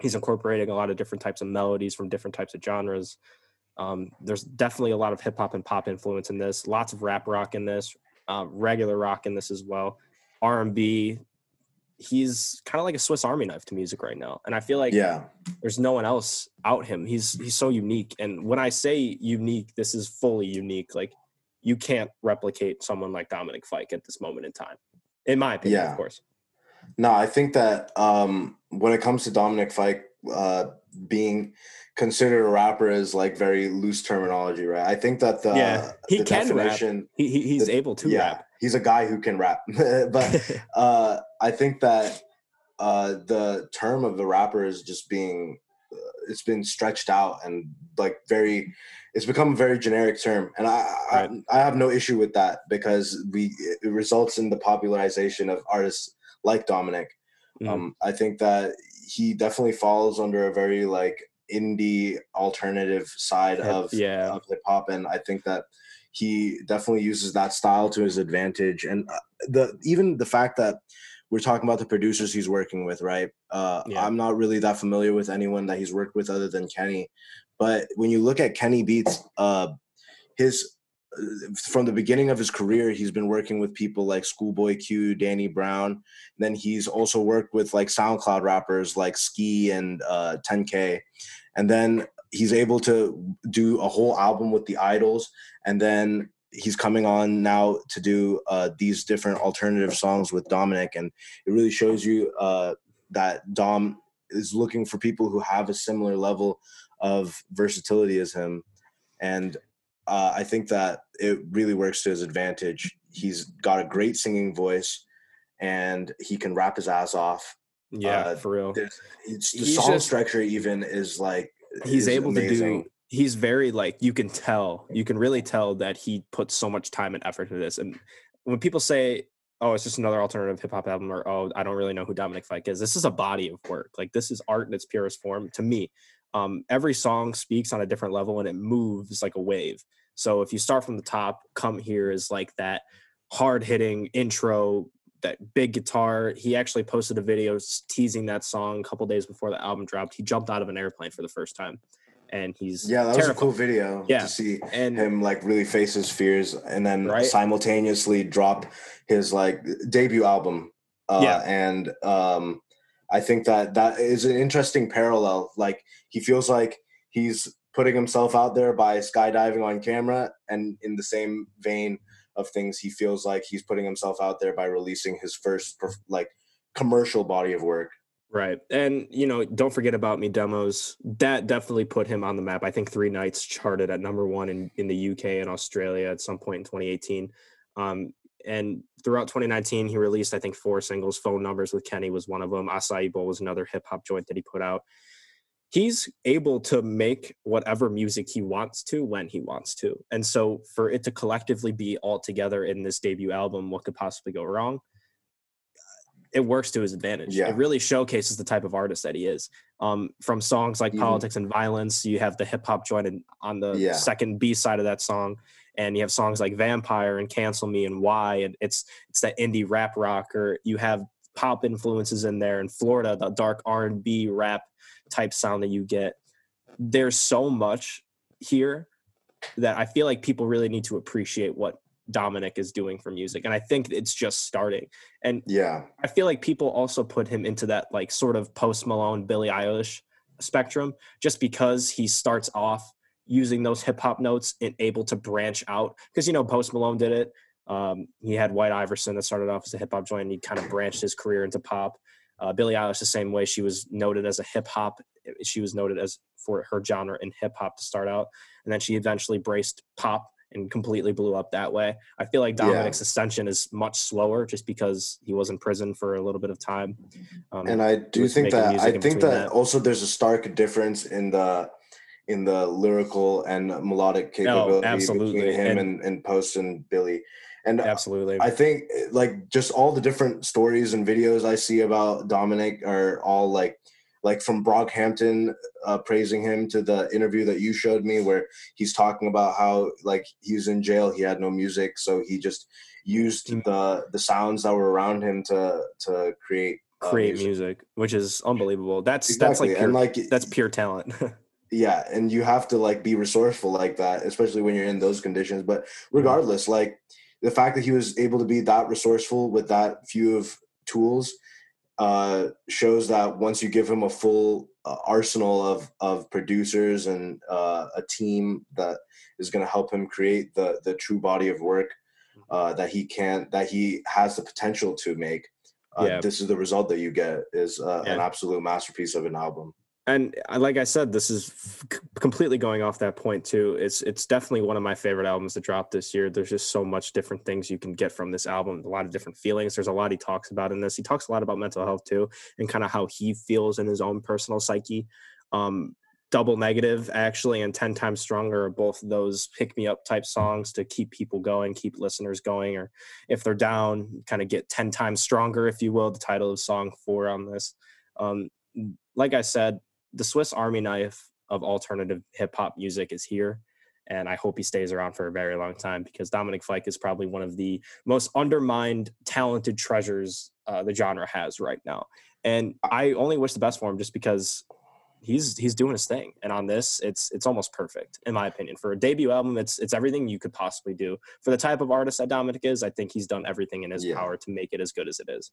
S3: he's incorporating a lot of different types of melodies from different types of genres. Um, there's definitely a lot of hip hop and pop influence in this. Lots of rap rock in this, uh, regular rock in this as well. R and B. He's kind of like a Swiss Army knife to music right now, and I feel like
S4: yeah.
S3: there's no one else out him. He's he's so unique. And when I say unique, this is fully unique. Like you can't replicate someone like Dominic Fike at this moment in time. In my opinion,
S4: Yeah.
S3: of course.
S4: No, I think that um, when it comes to Dominic Fike uh, being considered a rapper is like very loose terminology, right? I think that the,
S3: Yeah, he
S4: the
S3: can rap. He, he he's
S4: The-
S3: able to
S4: yeah,
S3: rap.
S4: he's a guy who can rap. but uh, I think that uh, the term of the rapper is just being it's been stretched out and like very it's become a very generic term and I,
S3: Right.
S4: I i have no issue with that because we it results in the popularization of artists like dominic
S3: Mhm.
S4: um i think that he definitely falls under a very like indie alternative side of
S3: yeah.
S4: of hip hop and i think that he definitely uses that style to his advantage and uh, the even the fact that we're talking about the producers he's working with right? Uh
S3: Yeah.
S4: i'm not really that familiar with anyone that he's worked with other than kenny. But when you look at kenny beats uh his uh, from the beginning of his career he's been working with people like schoolboy q danny brown. Then he's also worked with like soundcloud rappers like ski and uh 10k and then he's able to do a whole album with the idols. And then he's coming on now to do uh, these different alternative songs with dominic and it really shows you uh, that dom is looking for people who have a similar level of versatility as him. And uh, i think that it really works to his advantage. He's got a great singing voice and he can rap his ass off.
S3: Yeah,
S4: uh,
S3: for real.
S4: It's, the
S3: He's
S4: song
S3: just-
S4: structure even is like
S3: he's
S4: is
S3: able to do he's very like you can tell you can really tell that he puts so much time and effort into this and when people say oh it's just another alternative hip-hop album or oh i don't really know who dominic fike is this is a body of work like this is art in its purest form to me. Um, every song speaks on a different level and it moves like a wave. So if you start from the top come here is like that hard-hitting intro that big guitar. He actually posted a video teasing that song a couple days before the album dropped. He jumped out of an airplane for the first time and he's
S4: yeah that was a cool video
S3: Yeah.
S4: to see
S3: and
S4: him like really face his fears and then
S3: Right.
S4: simultaneously drop his like debut album uh
S3: Yeah.
S4: and um i think that that is an interesting parallel like he feels like he's putting himself out there by skydiving on camera and in the same vein of things he feels like he's putting himself out there by releasing his first like commercial body of work
S3: Right. And, you know, don't forget about me demos. That definitely put him on the map. I think Three Nights charted at number one in, in the UK and Australia at some point in 2018. Um, and throughout 2019, he released, I think, four singles. Phone Numbers with Kenny was one of them. Acai Bowl was another hip hop joint that he put out. He's able to make whatever music he wants to when he wants to. And so for it to collectively be all together in this debut album, what could possibly go wrong? It works to his advantage.
S4: Yeah.
S3: It really showcases the type of artist that he is. Um, from songs like
S4: Mhm.
S3: Politics and Violence, you have the hip hop joint in- on the
S4: Yeah.
S3: second B side of that song, and you have songs like Vampire and Cancel Me and Why, and it's it's that indie rap rock, or you have pop influences in there in Florida, the dark R and B rap type sound that you get. There's so much here that I feel like people really need to appreciate what Dominic is doing for music, and I think it's just starting. And
S4: yeah
S3: I feel like people also put him into that like sort of post Malone, Billie Eilish spectrum, just because he starts off using those hip hop notes and able to branch out. Because you know, Post Malone did it. Um, he had White Iverson that started off as a hip hop joint, and he kind of branched his career into pop. Uh, Billie Eilish the same way. She was noted as a hip hop. She was noted as for her genre in hip hop to start out, and then she eventually braced pop and completely blew up that way. I feel like
S4: Yeah.
S3: Dominic's ascension is much slower just because he was in prison for a little bit of time. Um,
S4: and I do think that I think that,
S3: that.
S4: also there's a stark difference in the in the lyrical and melodic capability
S3: absolutely.
S4: between him
S3: And-
S4: and, and Post and Billie. And
S3: absolutely.
S4: I think like just all the different stories and videos I see about Dominic are all like like from Brockhampton uh, praising him to the interview that you showed me where he's talking about how like he was in jail he had no music so he just used
S3: Mm.
S4: the the sounds that were around him to to create uh,
S3: Create music, which is unbelievable. That's
S4: Exactly.
S3: that's like pure,
S4: and like
S3: that's pure talent.
S4: yeah and you have to like be resourceful like that especially when you're in those conditions but regardless like the fact that he was able to be that resourceful with that few of tools uh shows that once you give him a full uh, arsenal of of producers and uh, a team that is going to help him create the the true body of work uh that he can that he has the potential to make uh,
S3: Yeah.
S4: this is the result that you get is uh, an absolute masterpiece of an album
S3: and like I said, this is f- completely going off that point too. It's it's definitely one of my favorite albums to drop this year. There's just so much different things you can get from this album. A lot of different feelings. There's a lot he talks about in this. He talks a lot about mental health too, and kind of how he feels in his own personal psyche. Um, Double Negative actually and 10 Times Stronger are both those pick me up type songs to keep people going, keep listeners going, or if they're down, kind of get 10 times stronger, if you will, the title of song four on this. Um, like I said, the Swiss Army knife of alternative hip hop music is here. And I hope he stays around for a very long time because Dominic Fike is probably one of the most undermined, talented treasures uh, the genre has right now. And I only wish the best for him just because he's he's doing his thing. And on this, it's it's almost perfect in my opinion. For a debut album, it's it's everything you could possibly do. For the type of artist that Dominic is, I think he's done everything in his
S4: Yeah.
S3: power to make it as good as it is.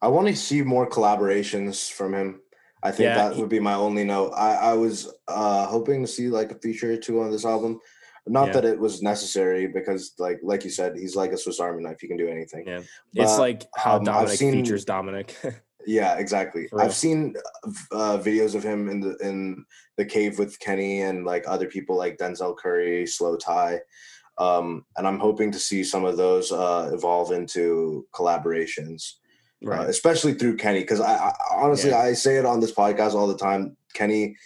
S4: I want to see more collaborations from him. I think
S3: Yeah,
S4: that
S3: he-
S4: would be my only note. I, I was uh, hoping to see like a feature or two on this album. Not
S3: Yeah.
S4: that it was necessary because, like, like you said, he's like a Swiss Army knife. He can do anything.
S3: Yeah. It's like how
S4: um,
S3: Dominic
S4: seen-
S3: features Dominic.
S4: Yeah, exactly. I've seen uh, videos of him in the in the cave with Kenny and like other people like Denzel Curry, Slowthai, um, and I'm hoping to see some of those uh, evolve into collaborations. Uh,
S3: right.
S4: especially through Kenny. Because I, I honestly,
S3: Yeah.
S4: I say it on this podcast all the time. Kenny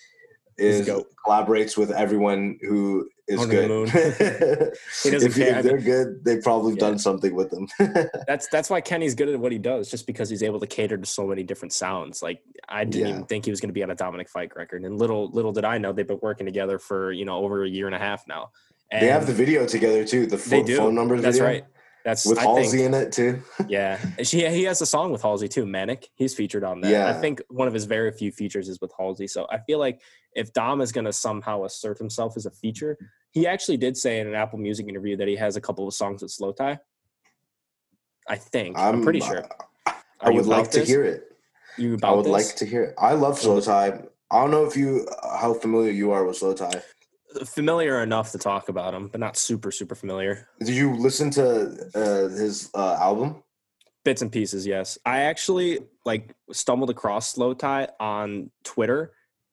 S4: is collaborates with everyone who is
S3: the
S4: good.
S3: moon. He doesn't
S4: if,
S3: care.
S4: If they're good, they've probably
S3: Yeah.
S4: done something with them.
S3: That's that's why Kenny's good at what he does, just because he's able to cater to so many different sounds. Like I didn't
S4: Yeah.
S3: even think he was going to be on a Dominic Fike record, and little little did I know they've been working together for you know over a year and a half now. And
S4: they have the video together too. The phone numbers
S3: That's
S4: video
S3: right. That's
S4: with
S3: I
S4: Halsey
S3: think,
S4: in it too.
S3: Yeah, she he has a song with Halsey too, Manic. He's featured on that.
S4: Yeah.
S3: I think one of his very few features is with Halsey. So I feel like if Dom is going to somehow assert himself as a feature, he actually did say in an Apple Music interview that he has a couple of songs with Slowthai. I think I'm, pretty sure.
S4: Uh, I
S3: Are
S4: would like
S3: about
S4: to hear it.
S3: You
S4: I would
S3: this?
S4: like to hear it. I love Slowthai. I don't know if you uh, how familiar you are with Slowthai.
S3: Familiar enough to talk about him, but not super super familiar.
S4: Did you listen to uh, his uh, album?
S3: Bits and pieces, yes. I actually like stumbled across Slowthai on Twitter,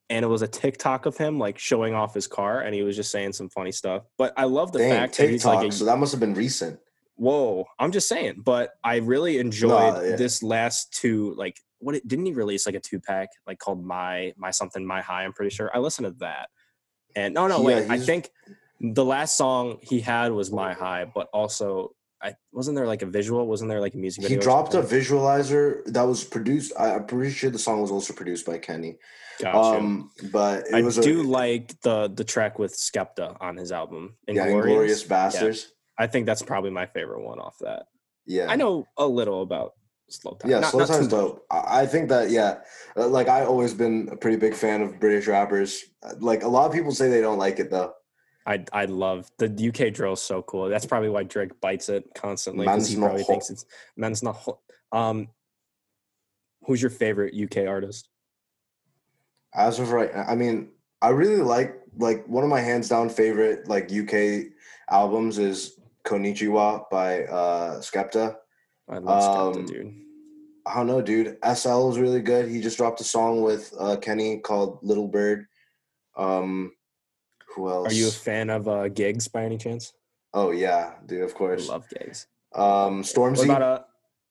S3: and it was a TikTok of him like showing off his car, and he was just saying some funny stuff. But I love the
S4: Dang,
S3: fact that he's like, a,
S4: so that must have been recent.
S3: whoa. I'm just saying, but I really enjoyed
S4: yeah.
S3: this last two. Like, what it, didn't he release like a two pack like called My My Something My High? I'm pretty sure I listened to that, and no, no,
S4: Yeah,
S3: wait. I think the last song he had was My High, but also. I wasn't there like a visual? Wasn't there like a music
S4: He
S3: video? or
S4: dropped a visualizer that was produced. I, I'm pretty sure the song was also produced by Kenny.
S3: Gotcha.
S4: Um, but
S3: I do
S4: a,
S3: like the the track with Skepta on his album.
S4: yeah,
S3: Inglorious.
S4: Inglorious Bastards.
S3: I think that's probably my favorite one off that.
S4: Yeah,
S3: I know a little about Slowthai.
S4: Yeah,
S3: Not-
S4: Slow
S3: not
S4: Time's dope. I I think that yeah, uh, like I always been a pretty big fan of British rappers. Uh, Like a lot of people say they don't like it though.
S3: I I love the UK drill is so cool. That's probably why Drake bites it constantly because he probably
S4: hot.
S3: thinks it's man's not hot. Um, who's your favorite UK artist?
S4: As of right, I mean, I really like like one of my hands down favorite like UK albums is Konnichiwa by uh Skepta.
S3: I love Skepta,
S4: Um,
S3: dude.
S4: I don't know, dude. SL was really good. He just dropped a song with uh Kenny called Little Bird. Um who else?
S3: Are you a fan of uh, Giggs by any chance?
S4: oh yeah, dude, of
S3: I
S4: course.
S3: love Giggs.
S4: Um
S3: What about uh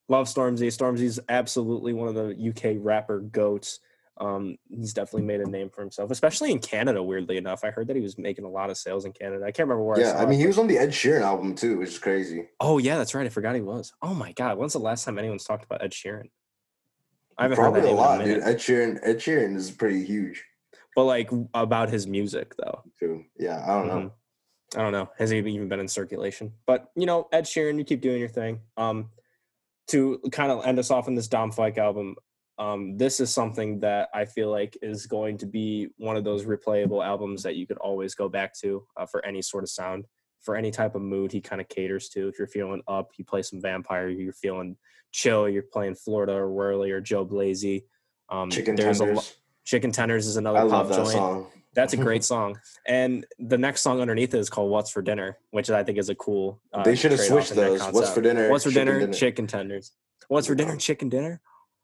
S3: love Stormzy? Stormzy's absolutely one of the UK rapper goats. Um, he's definitely made a name for himself, especially in Canada. Weirdly enough, I heard that he was making a lot of sales in Canada. I can't remember where. I,
S4: yeah,
S3: saw
S4: I mean
S3: it,
S4: he was on the Ed Sheeran album too, which is crazy.
S3: Oh yeah, that's right. I forgot he was. Oh my god, when's the last time anyone's talked about Ed Sheeran? I haven't
S4: Probably
S3: heard that
S4: a lot, dude. Ed Sheeran, Ed Sheeran is pretty huge
S3: But like about his music though.
S4: too. Yeah, I don't know.
S3: Mhm. I don't know. Has he even been in circulation? But you know, Ed Sheeran, you keep doing your thing. Um, to kind of end us off in this Dom Fike album, um, this is something that I feel like is going to be one of those replayable albums that you could always go back to uh, for any sort of sound, for any type of mood he kind of caters to. If you're feeling up, you play some Vampire. You're feeling chill, you're playing Florida or Wurli or Joe Blazey. Um,
S4: Chicken
S3: there's a lo-
S4: tenders.
S3: Chicken Tenders is another
S4: I
S3: pop
S4: love that
S3: joint.
S4: song.
S3: That's a great song. And the next song underneath it is called "What's for Dinner," which I think is a cool. Uh,
S4: they should have switched those. What's for dinner?
S3: What's for
S4: chicken
S3: dinner? Chicken tenders. What's for dinner? Chicken dinner.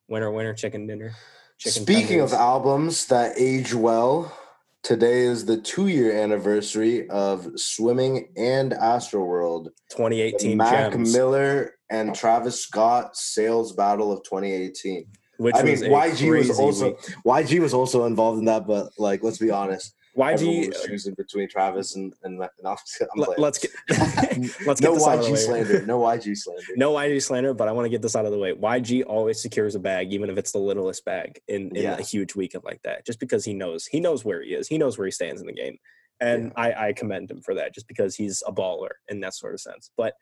S3: Winner, winner, chicken dinner. Chicken
S4: Speaking
S3: tenders.
S4: of albums that age well, today is the two-year anniversary of Swimming and Astroworld. The
S3: 2018
S4: Mac
S3: gems.
S4: Miller and Travis Scott sales battle of 2018.
S3: which
S4: I mean, YG was also
S3: week.
S4: YG was also involved in that, but like, let's be honest, everyone
S3: YG.
S4: was choosing between Travis and and and I'm, I'm
S3: Let,
S4: playing.
S3: us get let's get
S4: no
S3: this out of the
S4: YG
S3: way.
S4: slander, no YG slander.
S3: No YG slander, but I want to get this out of the way. YG always secures a bag, even if it's the littlest bag in, in
S4: Yeah.
S3: a huge weekend like that, just because he knows he knows where he is. He knows where he stands in the game. And I, I commend him for that, just because he's a baller in that sort of sense. But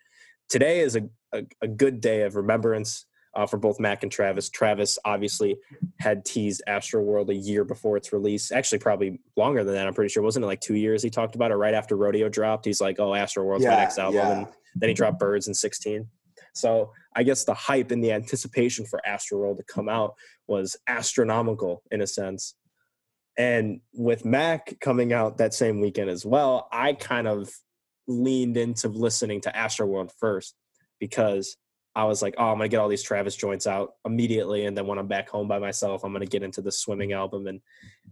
S3: today is a, a, a good day of remembrance uh, for both Mac and Travis. Travis obviously had teased Astro World a year before its release. Actually, probably longer than that. I'm pretty sure. Wasn't it like two years he talked about it right after Rodeo dropped? He's like, oh, Astro World's my next album.
S4: yeah.
S3: And then he dropped Birds in 16. So I guess the hype and the anticipation for Astro World to come out was astronomical in a sense. And with Mac coming out that same weekend as well, I kind of leaned into listening to Astro World first because I was like, oh, I'm gonna get all these Travis joints out immediately, and then when I'm back home by myself, I'm gonna get into the swimming album, and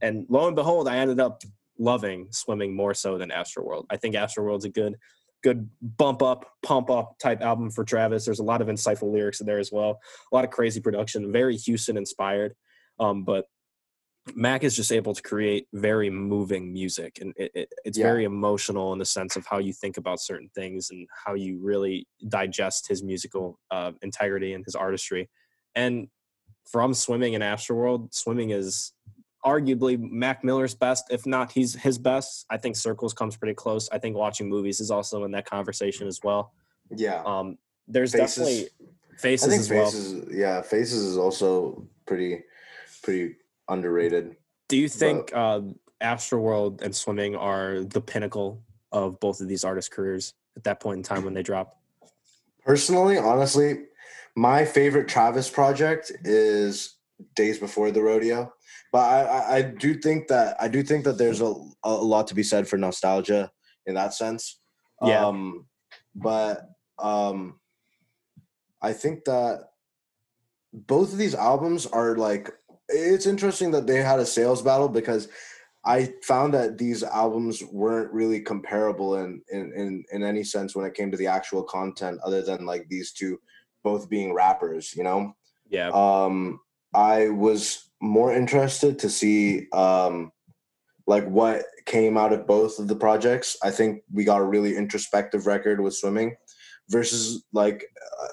S3: and lo and behold, I ended up loving swimming more so than Astro World. I think Astro World's a good good bump up, pump up type album for Travis. There's a lot of insightful lyrics in there as well, a lot of crazy production, very Houston inspired. Um, but Mac is just able to create very moving music, and it, it, it's
S4: Yeah.
S3: very emotional in the sense of how you think about certain things and how you really digest his musical uh, integrity and his artistry. And from swimming and Astroworld, swimming is arguably Mac Miller's best, if not he's his best. I think Circles comes pretty close. I think watching movies is also in that conversation as well.
S4: Yeah,
S3: Um, there's
S4: Faces.
S3: definitely
S4: I think
S3: as well.
S4: faces. Yeah, faces is also pretty pretty underrated.
S3: Do you think uh, Astroworld and swimming are the pinnacle of both of these artists' careers at that point in time when they drop?
S4: Personally, honestly, my favorite Travis project is Days Before the Rodeo. But I, I, I do think that I do think that there's a, a lot to be said for nostalgia in that sense.
S3: Yeah.
S4: Um, but um, I think that both of these albums are like it's interesting that they had a sales battle because I found that these albums weren't really comparable in, in in in any sense when it came to the actual content, other than like these two both being rappers, you know.
S3: Yeah,
S4: Um, I was more interested to see um, like what came out of both of the projects. I think we got a really introspective record with Swimming versus like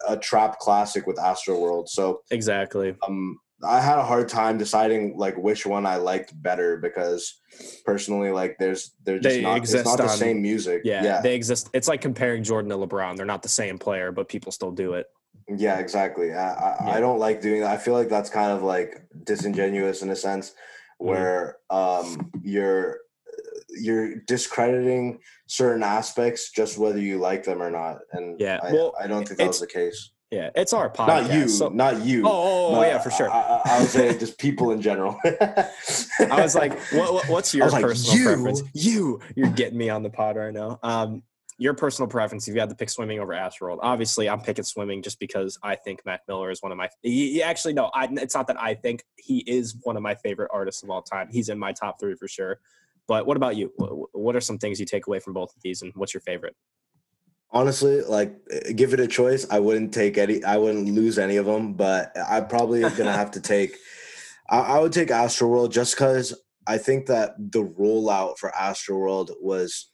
S4: a, a trap classic with Astro World. So
S3: exactly.
S4: um I had a hard time deciding like which one I liked better because personally like there's they're just
S3: They
S4: not it's
S3: exist
S4: not the same music.
S3: Yeah,
S4: Yeah.
S3: they exist. It's like comparing Jordan to LeBron. They're not the same player, but people still do it.
S4: Yeah, exactly. I, I,
S3: Yeah.
S4: I don't like doing that. I feel like that's kind of like disingenuous in a sense
S3: Mm-hmm.
S4: where um you're you're discrediting certain aspects just whether you like them or not. And
S3: Yeah,
S4: I,
S3: well,
S4: I don't think that was the case.
S3: Yeah, it's our podcast.
S4: Not you,
S3: so-
S4: not you.
S3: oh, oh, oh, yeah, for sure.
S4: I, I, I was saying just people in general.
S3: I was like, what, what, what's your
S4: like,
S3: personal
S4: "You?"
S3: preference? You, you're getting me on the pod right now. Um, your personal preference, if you had to pick swimming over Astroworld, obviously I'm picking swimming just because I think Mac Miller is one of my. He, he actually no, I, it's not that I think he is one of my favorite artists of all time. He's in my top three for sure. But what about you? What, what are some things you take away from both of these, and what's your favorite?
S4: Honestly, like give it a choice. I wouldn't take any. I wouldn't lose any of them, but I probably gonna have to take. I, I would take Astroworld just because I think that the rollout for Astroworld was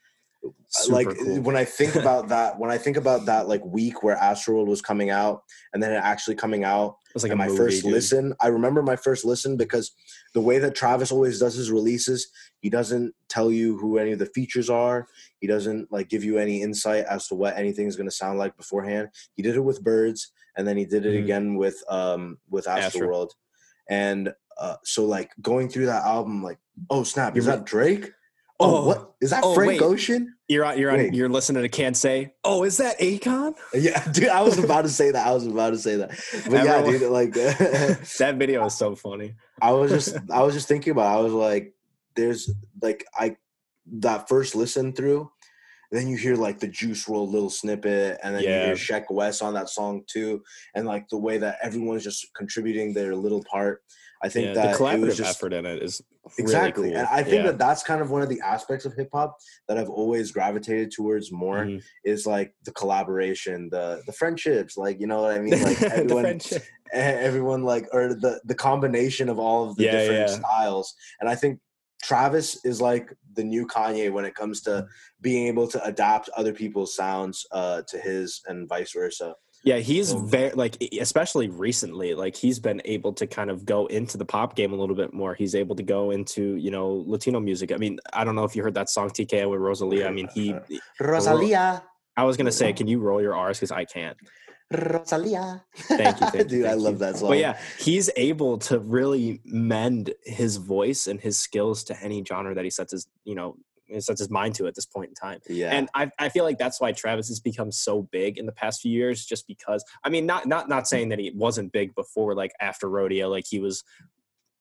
S3: Super
S4: like
S3: cool.
S4: when I think about that. When I think about that, like week where Astroworld was coming out, and then it actually coming out,
S3: It was like
S4: my
S3: movie,
S4: first
S3: dude.
S4: listen i remember my first listen because the way that travis always does his releases he doesn't tell you who any of the features are he doesn't like give you any insight as to what anything is going to sound like beforehand he did it with birds and then he did it
S3: Mhm.
S4: again with um with
S3: Astro.
S4: astro world and uh so like going through that album like oh snap is that drake oh,
S3: Oh.
S4: what is that
S3: Oh,
S4: frank
S3: wait.
S4: ocean
S3: You're on. You're on.
S4: Wait.
S3: You're listening to Can't Say. Oh, is that Akon?
S4: yeah dude i was about to say that i was about to say that but yeah
S3: Everyone-
S4: dude like
S3: that video is so funny.
S4: I was just I was just thinking about it. I was like, there's like I that first listen through, then you hear like the Juice WRLD little snippet, and then
S3: Yeah.
S4: you hear Sheck Wes on that song too, and like the way that everyone's just contributing their little part. I think
S3: yeah,
S4: that
S3: the collaborative
S4: just
S3: effort in it is
S4: exactly,
S3: really cool.
S4: and I think
S3: Yeah.
S4: that that's kind of one of the aspects of hip hop that I've always gravitated towards more
S3: Mhm.
S4: is like the collaboration, the the friendships, like you know what I mean, like everyone everyone like or the the combination of all of the
S3: Yeah,
S4: different styles and i think travis is like the new kanye when it comes to being able to adapt other people's sounds uh to his and vice versa
S3: Yeah, he's very like especially recently, like he's been able to kind of go into the pop game a little bit more. He's able to go into, you know, Latino music. I mean, I don't know if you heard that song TKO with Rosalia. I mean, he
S4: rosalia
S3: I was gonna say, can you roll your R's because I can't.
S4: Rosalia.
S3: Thank you, thank you,
S4: dude i
S3: thank
S4: love that song.
S3: But yeah, he's able to really mend his voice and his skills to any genre that he sets his, you know, sets his mind to at this point in time.
S4: yeah.
S3: And I, I feel like that's why Travis has become so big in the past few years, just because I mean, not not not saying that he wasn't big before, like after rodeo, like he was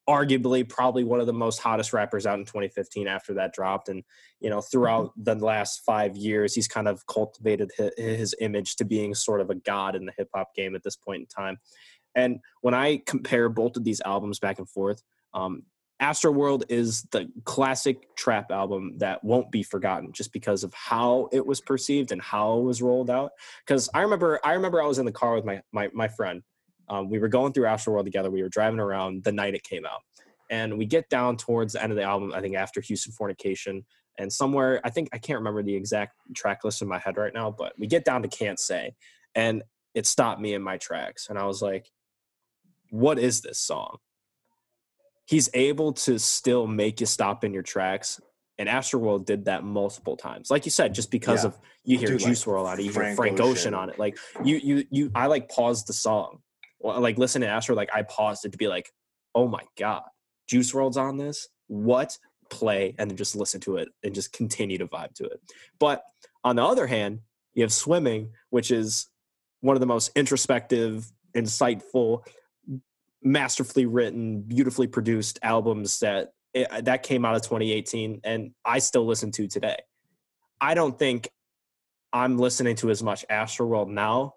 S3: arguably probably one of the most hottest rappers out in 2015 after that dropped. And, you know, throughout the last five years, he's kind of cultivated his, image to being sort of a god in the hip hop game at this point in time. And when I compare both of these albums back and forth, um, Astro World is the classic trap album that won't be forgotten just because of how it was perceived and how it was rolled out. Because I remember, I remember I was in the car with my my my friend. Um, we were going through Astro World together. We were driving around the night it came out, and we get down towards the end of the album. I think after Houston Fornication, and somewhere I think I can't remember the exact track list in my head right now, but we get down to Can't Say, and it stopped me in my tracks, and I was like, "What is this song?" he's able to still make you stop in your tracks. And Astroworld did that multiple times. Like you said, just because
S4: Yeah.
S3: of you hear
S4: Dude, like
S3: Juice WRLD on it, you hear
S4: Frank
S3: Frank Ocean
S4: Ocean.
S3: on it. Like you you you I like paused the song. Like listen to Astro, like I paused it to be like, oh my God, Juice WRLD's on this. What play and then just listen to it and just continue to vibe to it. But on the other hand, you have swimming, which is one of the most introspective, insightful, masterfully written, beautifully produced albums that eh, that came out of 2018 and I still listen to today. I don't think I'm listening to as much Astroworld now,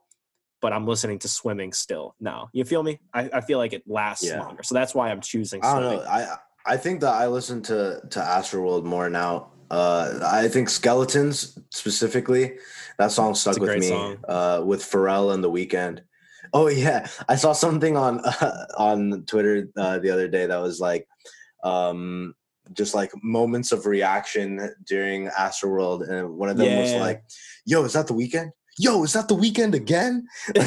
S3: but I'm listening to Swimming still now. You feel me? I, I feel like it lasts
S4: Yeah.
S3: longer, so that's why I'm choosing.
S4: I don't
S3: Swimming.
S4: know. I I think that I listen to to Astroworld more now. Uh, I think Skeletons specifically, that song stuck with me.
S3: song.
S4: Uh, with Pharrell and The Weeknd. Oh yeah, I saw something on on Twitter uh, the other day that was like, um, just like moments of reaction during Astroworld, and one of them was like, "Yo, is that The Weeknd? Yo, is that The Weeknd again?" but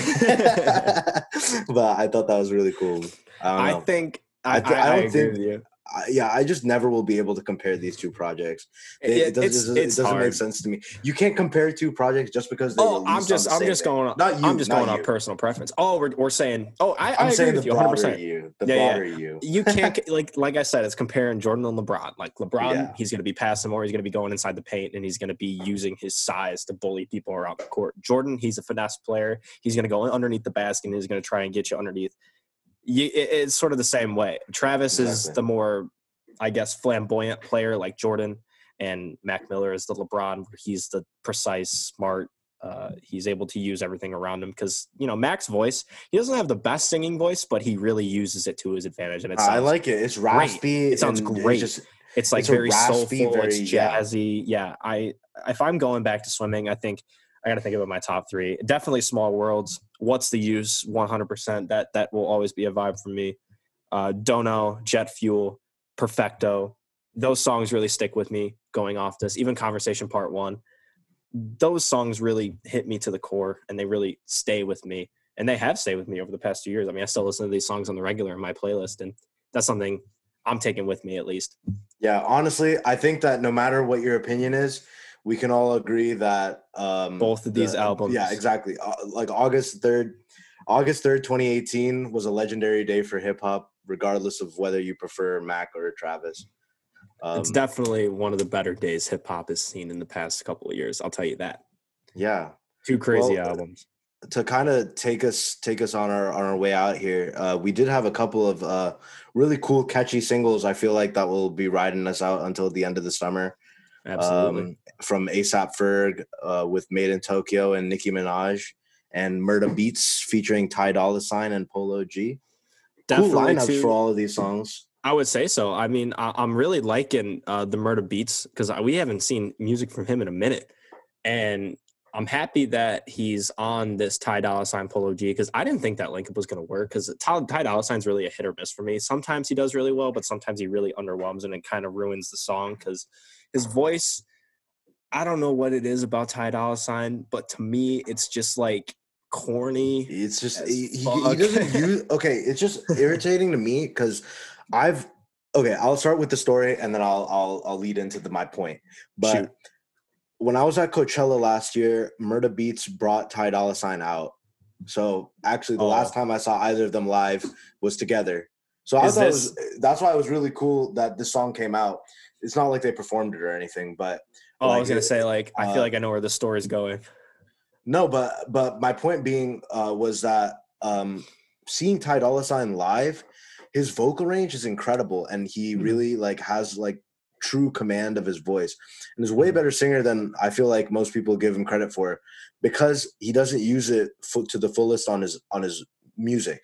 S4: I thought that was really cool. I don't
S3: I
S4: know.
S3: think I,
S4: I
S3: I,
S4: don't think-. I, yeah, I just never will be able to compare these two projects. It,
S3: It-
S4: it, does,
S3: it's
S4: it doesn't-
S3: it's
S4: it doesn't
S3: hard.
S4: make sense to me. You can't compare two projects just because they.
S3: Oh, I'm just I'm just going on.
S4: Not you.
S3: I'm just going
S4: you.
S3: on personal preference. Oh, we're, we're saying. Oh, I, I
S4: I'm
S3: agree
S4: saying
S3: with
S4: the
S3: you 100. percent
S4: you. The
S3: Yeah, yeah.
S4: you.
S3: you can't like like I said, it's comparing Jordan and LeBron. Like LeBron,
S4: Yeah.
S3: he's going to be passing more. He's going to be going inside the paint, and he's going to be using his size to bully people around the court. Jordan, he's a finesse player. He's going to go underneath the basket, and he's going to try and get you underneath. It's sort of the same way. Travis is the more, I guess, flamboyant player like Jordan, and Mac Miller is the LeBron. He's the precise, smart. Uh, he's able to use everything around him because you know Mac's voice. He doesn't have the best singing voice, but he really uses it to his advantage, and it sounds
S4: I like it. It's raspy.
S3: It sounds
S4: and it's
S3: great.
S4: Just,
S3: it's like
S4: It's
S3: very
S4: raspy,
S3: soulful.
S4: very-
S3: it's
S4: yeah.
S3: jazzy. Yeah. I if I'm going back to swimming, I think I got to think about my top three. Definitely Small Worlds. What's the use? 100. percent That that will always be a vibe for me. Uh, Dunno, Jet Fuel, Perfecto. Those songs really stick with me going off this. Even Conversation Part One. Those songs really hit me to the core, and they really stay with me. And they have stayed with me over the past two years. I mean, I still listen to these songs on the regular in my playlist, and that's something I'm taking with me at least.
S4: yeah, honestly, I think that no matter what your opinion is, we can all agree that um,
S3: Both of these albums.
S4: Yeah, exactly. Uh, like August third, August third, 2018 was a legendary day for hip hop, regardless of whether you prefer Mac or Travis. Um,
S3: it's definitely one of the better days hip hop has seen in the past couple of years. I'll tell you that.
S4: yeah.
S3: Two crazy
S4: Well,
S3: albums.
S4: to kind of take us take us on our on our way out here uh we did have a couple of uh really cool catchy singles i feel like that will be riding us out until the end of the summer
S3: Absolutely.
S4: um, from ASAP Ferg uh, with MadeinTYO and Nicki Minaj, and Murda Beats featuring Ty Dolla Sign and Polo G.
S3: Definitely
S4: cool lineups
S3: too.
S4: for all of these songs.
S3: I would say so. I mean, I, I'm really liking uh, the Murda Beats because we haven't seen music from him in a minute, and I'm happy that he's on this Ty Dolla Sign Polo G because I didn't think that link was going to work because Ty, Ty Dolla Sign's really a hit or miss for me. Sometimes he does really well, but sometimes he really underwhelms and it kind of ruins the song because his voice. I don't know what it is about Ty Dolla Sign, but to me, it's just like corny.
S4: It's just he, he, doesn't use. Okay, it's just irritating to me because I've. Okay, I'll start with the story and then I'll I'll I'll lead into the, my point. But
S3: Shoot.
S4: when I was at Coachella last year, Murda Beats brought Ty Dolla Sign out. So actually, the
S3: Oh.
S4: last time I saw either of them live was together. So I
S3: Is
S4: thought it was, that's why it was really cool that this song came out. It's not like they performed it or anything, but
S3: Oh, I was gonna
S4: it-
S3: say like I
S4: uh,
S3: feel like I know where the story's going.
S4: No, but but my point being uh, was that um, seeing Ty Dolla Sign live, his vocal range is incredible, and he
S3: Mhm.
S4: really like has like true command of his voice, and is a way
S3: Mhm.
S4: better singer than I feel like most people give him credit for, because he doesn't use it fu- to the fullest on his on his music.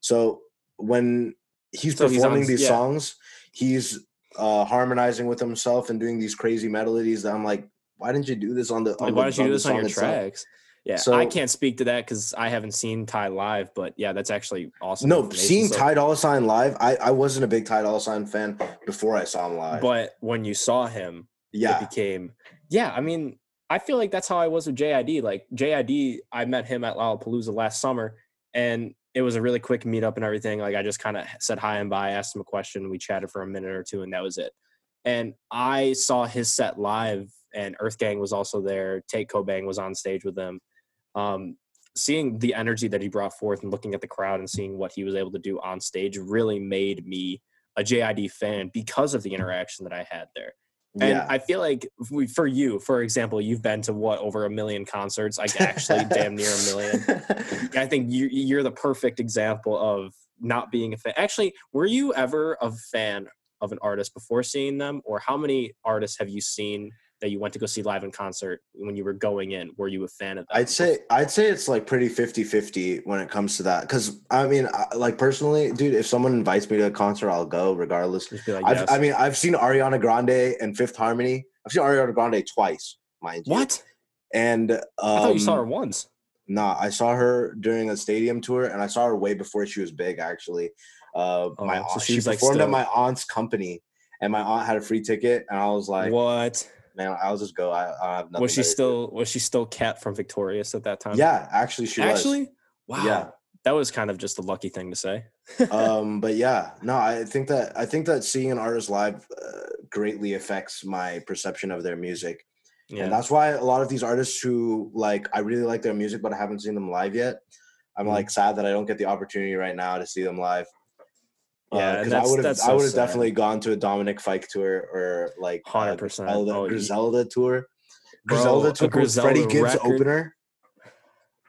S4: So when he's
S3: So he's on-
S4: performing these
S3: yeah.
S4: songs, he's uh, harmonizing with himself and doing these crazy melodies that I'm like, why didn't you do this on the?
S3: Like,
S4: on
S3: why
S4: the-
S3: don't you do this on your
S4: itself?
S3: tracks? Yeah,
S4: so, I
S3: can't speak to that because I haven't seen Ty live, but yeah, that's actually awesome.
S4: No, seeing
S3: So-
S4: Ty Dolla Sign live, I, I wasn't a big Ty Dolla Sign fan before I saw him live.
S3: but when you saw him,
S4: yeah,
S3: it became yeah. I mean, I feel like that's how I was with JID. Like JID, I met him at Lollapalooza last summer, and it was a really quick meetup and everything. Like I just kind of said hi and bye, asked him a question, we chatted for a minute or two, and that was it. And I saw his set live, and Earth Gang was also there. Tate Kobang was on stage with them. Um, seeing the energy that he brought forth and looking at the crowd and seeing what he was able to do on stage really made me a JID fan because of the interaction that I had there. And
S4: yeah.
S3: I feel like we, for you, for example, you've been to what over a million concerts, like actually damn near a million. I think you, you're the perfect example of not being a fan. Actually, were you ever a fan of an artist before seeing them, or how many artists have you seen that you went to go see live in concert when you were going in? Were you a fan of them?
S4: I'd say I'd say it's like pretty 50-50 when it comes to that. Cause I mean, I, like personally, dude, if someone invites me to a concert, I'll go regardless.
S3: Like, yes.
S4: I mean, I've seen Ariana Grande and Fifth Harmony. I've seen Ariana Grande twice, mind you.
S3: what?
S4: And um,
S3: I thought you saw her once.
S4: Nah, I saw her during a stadium tour, and I saw her way before she was big. Actually, uh, my
S3: Oh, so
S4: aunt,
S3: she
S4: she
S3: was, like,
S4: performed at my aunt's company, and my aunt had a free ticket, and I was like,
S3: what?
S4: Man, I'll just go. I, I have nothing.
S3: Was she
S4: better to do."
S3: still was she still Cat from Victorious at that time?
S4: Yeah, actually, she
S3: Actually, wow.
S4: Yeah.
S3: That was kind of just a lucky thing to say.
S4: Um, but yeah, no, I think that I think that seeing an artist live uh, greatly affects my perception of their music,
S3: yeah.
S4: and that's why a lot of these artists who like I really like their music, but I haven't seen them live yet. I'm
S3: Mhm.
S4: like sad that I don't get the opportunity right now to see them live.
S3: Yeah,
S4: because I would have
S3: that's
S4: I
S3: so
S4: would have definitely gone to a Dominic Fike tour or like uh,
S3: 100%.
S4: Griselda,
S3: Oh,
S4: Griselda tour.
S3: Bro,
S4: Griselda tour
S3: Griselda
S4: Freddie Gibbs
S3: record?
S4: opener.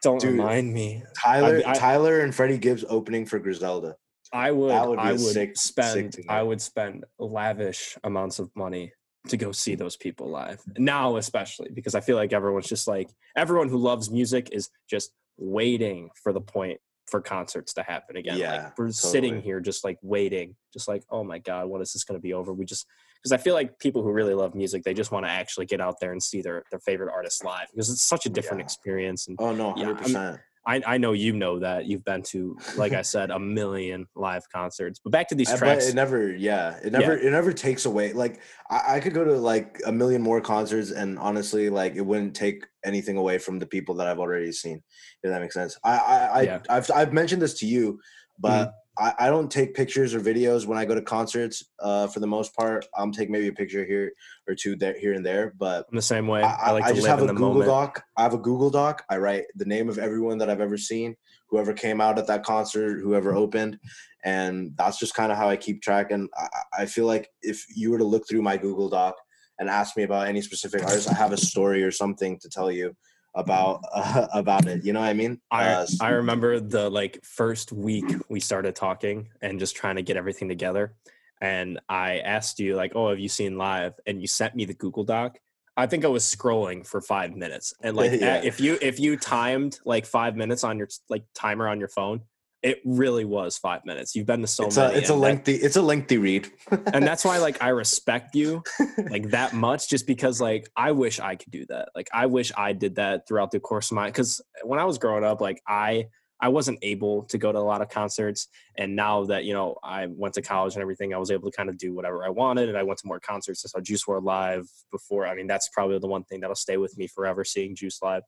S3: Don't
S4: Dude.
S3: remind me.
S4: Tyler
S3: I-
S4: Tyler and Freddie Gibbs opening for Griselda.
S3: I would,
S4: would
S3: I would
S4: sick- sick
S3: spend,
S4: thing,
S3: I would spend lavish amounts of money to go see those people live. Now, especially because I feel like everyone's just like everyone who loves music is just waiting for the point for concerts to happen again.
S4: Yeah,
S3: like we're sitting here just like waiting, just like oh my god, when is this going to be over? We just because I feel like people who really love music, they just want to actually get out there and see their their favorite artists live because it's such a different
S4: Yeah.
S3: experience. And
S4: Oh no, hundred
S3: I'm-
S4: percent.
S3: I, I know you know that you've been to, like I said, a million live concerts. But back to these
S4: But
S3: tracks.
S4: it never, yeah, it never, it never takes away. Like I, I could go to like a million more concerts, and honestly, like it wouldn't take anything away from the people that I've already seen. If that makes sense. I, I, I
S3: Yeah. Mm-hmm.
S4: I've, I've mentioned this to you, but I, I don't take pictures or videos when I go to concerts. Uh, for the most part, I'm take maybe a picture here or two there, here and there, but
S3: I'm the same way.
S4: I,
S3: I, like
S4: I just have
S3: in
S4: a Google
S3: moment.
S4: Doc. I have a Google Doc. I write the name of everyone that I've ever seen, whoever came out at that concert, whoever opened, and that's just kind of how I keep track. And I, I feel like if you were to look through my Google Doc and ask me about any specific artist, I have a story or something to tell you about uh, about it. You know what I mean?
S3: I,
S4: Uh,
S3: I remember the like first week we started talking and just trying to get everything together. and I asked you like, "Oh, have you seen live?" and you sent me the Google Doc. I think I was scrolling for five minutes, and like
S4: Yeah.
S3: if you if you timed like five minutes on your like timer on your phone, it really was five minutes. You've been to so
S4: it's
S3: many,
S4: a it's a
S3: and that-
S4: lengthy it's a lengthy read.
S3: and that's why like I respect you like that much just because like I wish I could do that. Like I wish I did that throughout the course of my cuz when I was growing up like I I wasn't able to go to a lot of concerts and now that you know I went to college and everything I was able to kind of do whatever I wanted and I went to more concerts I saw Juice WRLD live before I mean that's probably the one thing that'll stay with me forever seeing Juice live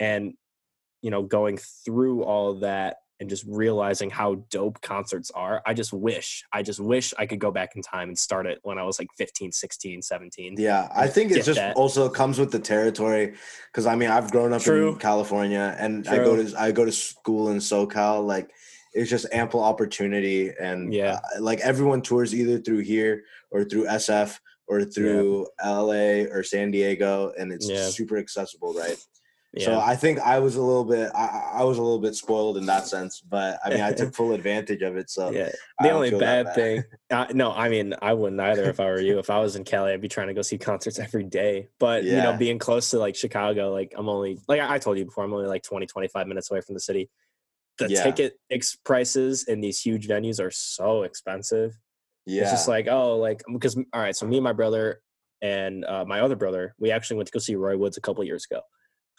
S3: and you know going through all that and just realizing how dope concerts are i just wish i just wish i could go back in time and start it when i was like 15 16 17
S4: Yeah, I think it just
S3: that.
S4: also comes with the territory because I mean I've grown up
S3: True.
S4: in California and I go to I go to school in SoCal. Like it's just ample opportunity and
S3: Yeah.
S4: uh, like everyone tours either through here or through SF or through LA or San Diego and it's
S3: Yeah.
S4: super accessible, right?
S3: Yeah.
S4: So I think I was a little bit I, I was a little bit spoiled in that sense, but I mean I took full advantage of it. So
S3: yeah. The only
S4: that
S3: bad thing uh, no i mean i wouldn't either if i were you. If i was in cali i'd be trying to go see concerts every day. But you know being close to like chicago like i'm only like i I told you before i'm only like 20 25 minutes away from the city. The
S4: Yeah.
S3: ticket ex- prices in these huge venues are so expensive.
S4: Yeah.
S3: It's just like, oh, like because all right, so me and my brother and uh, my other brother, we actually went to go see Roy Woods a couple years ago,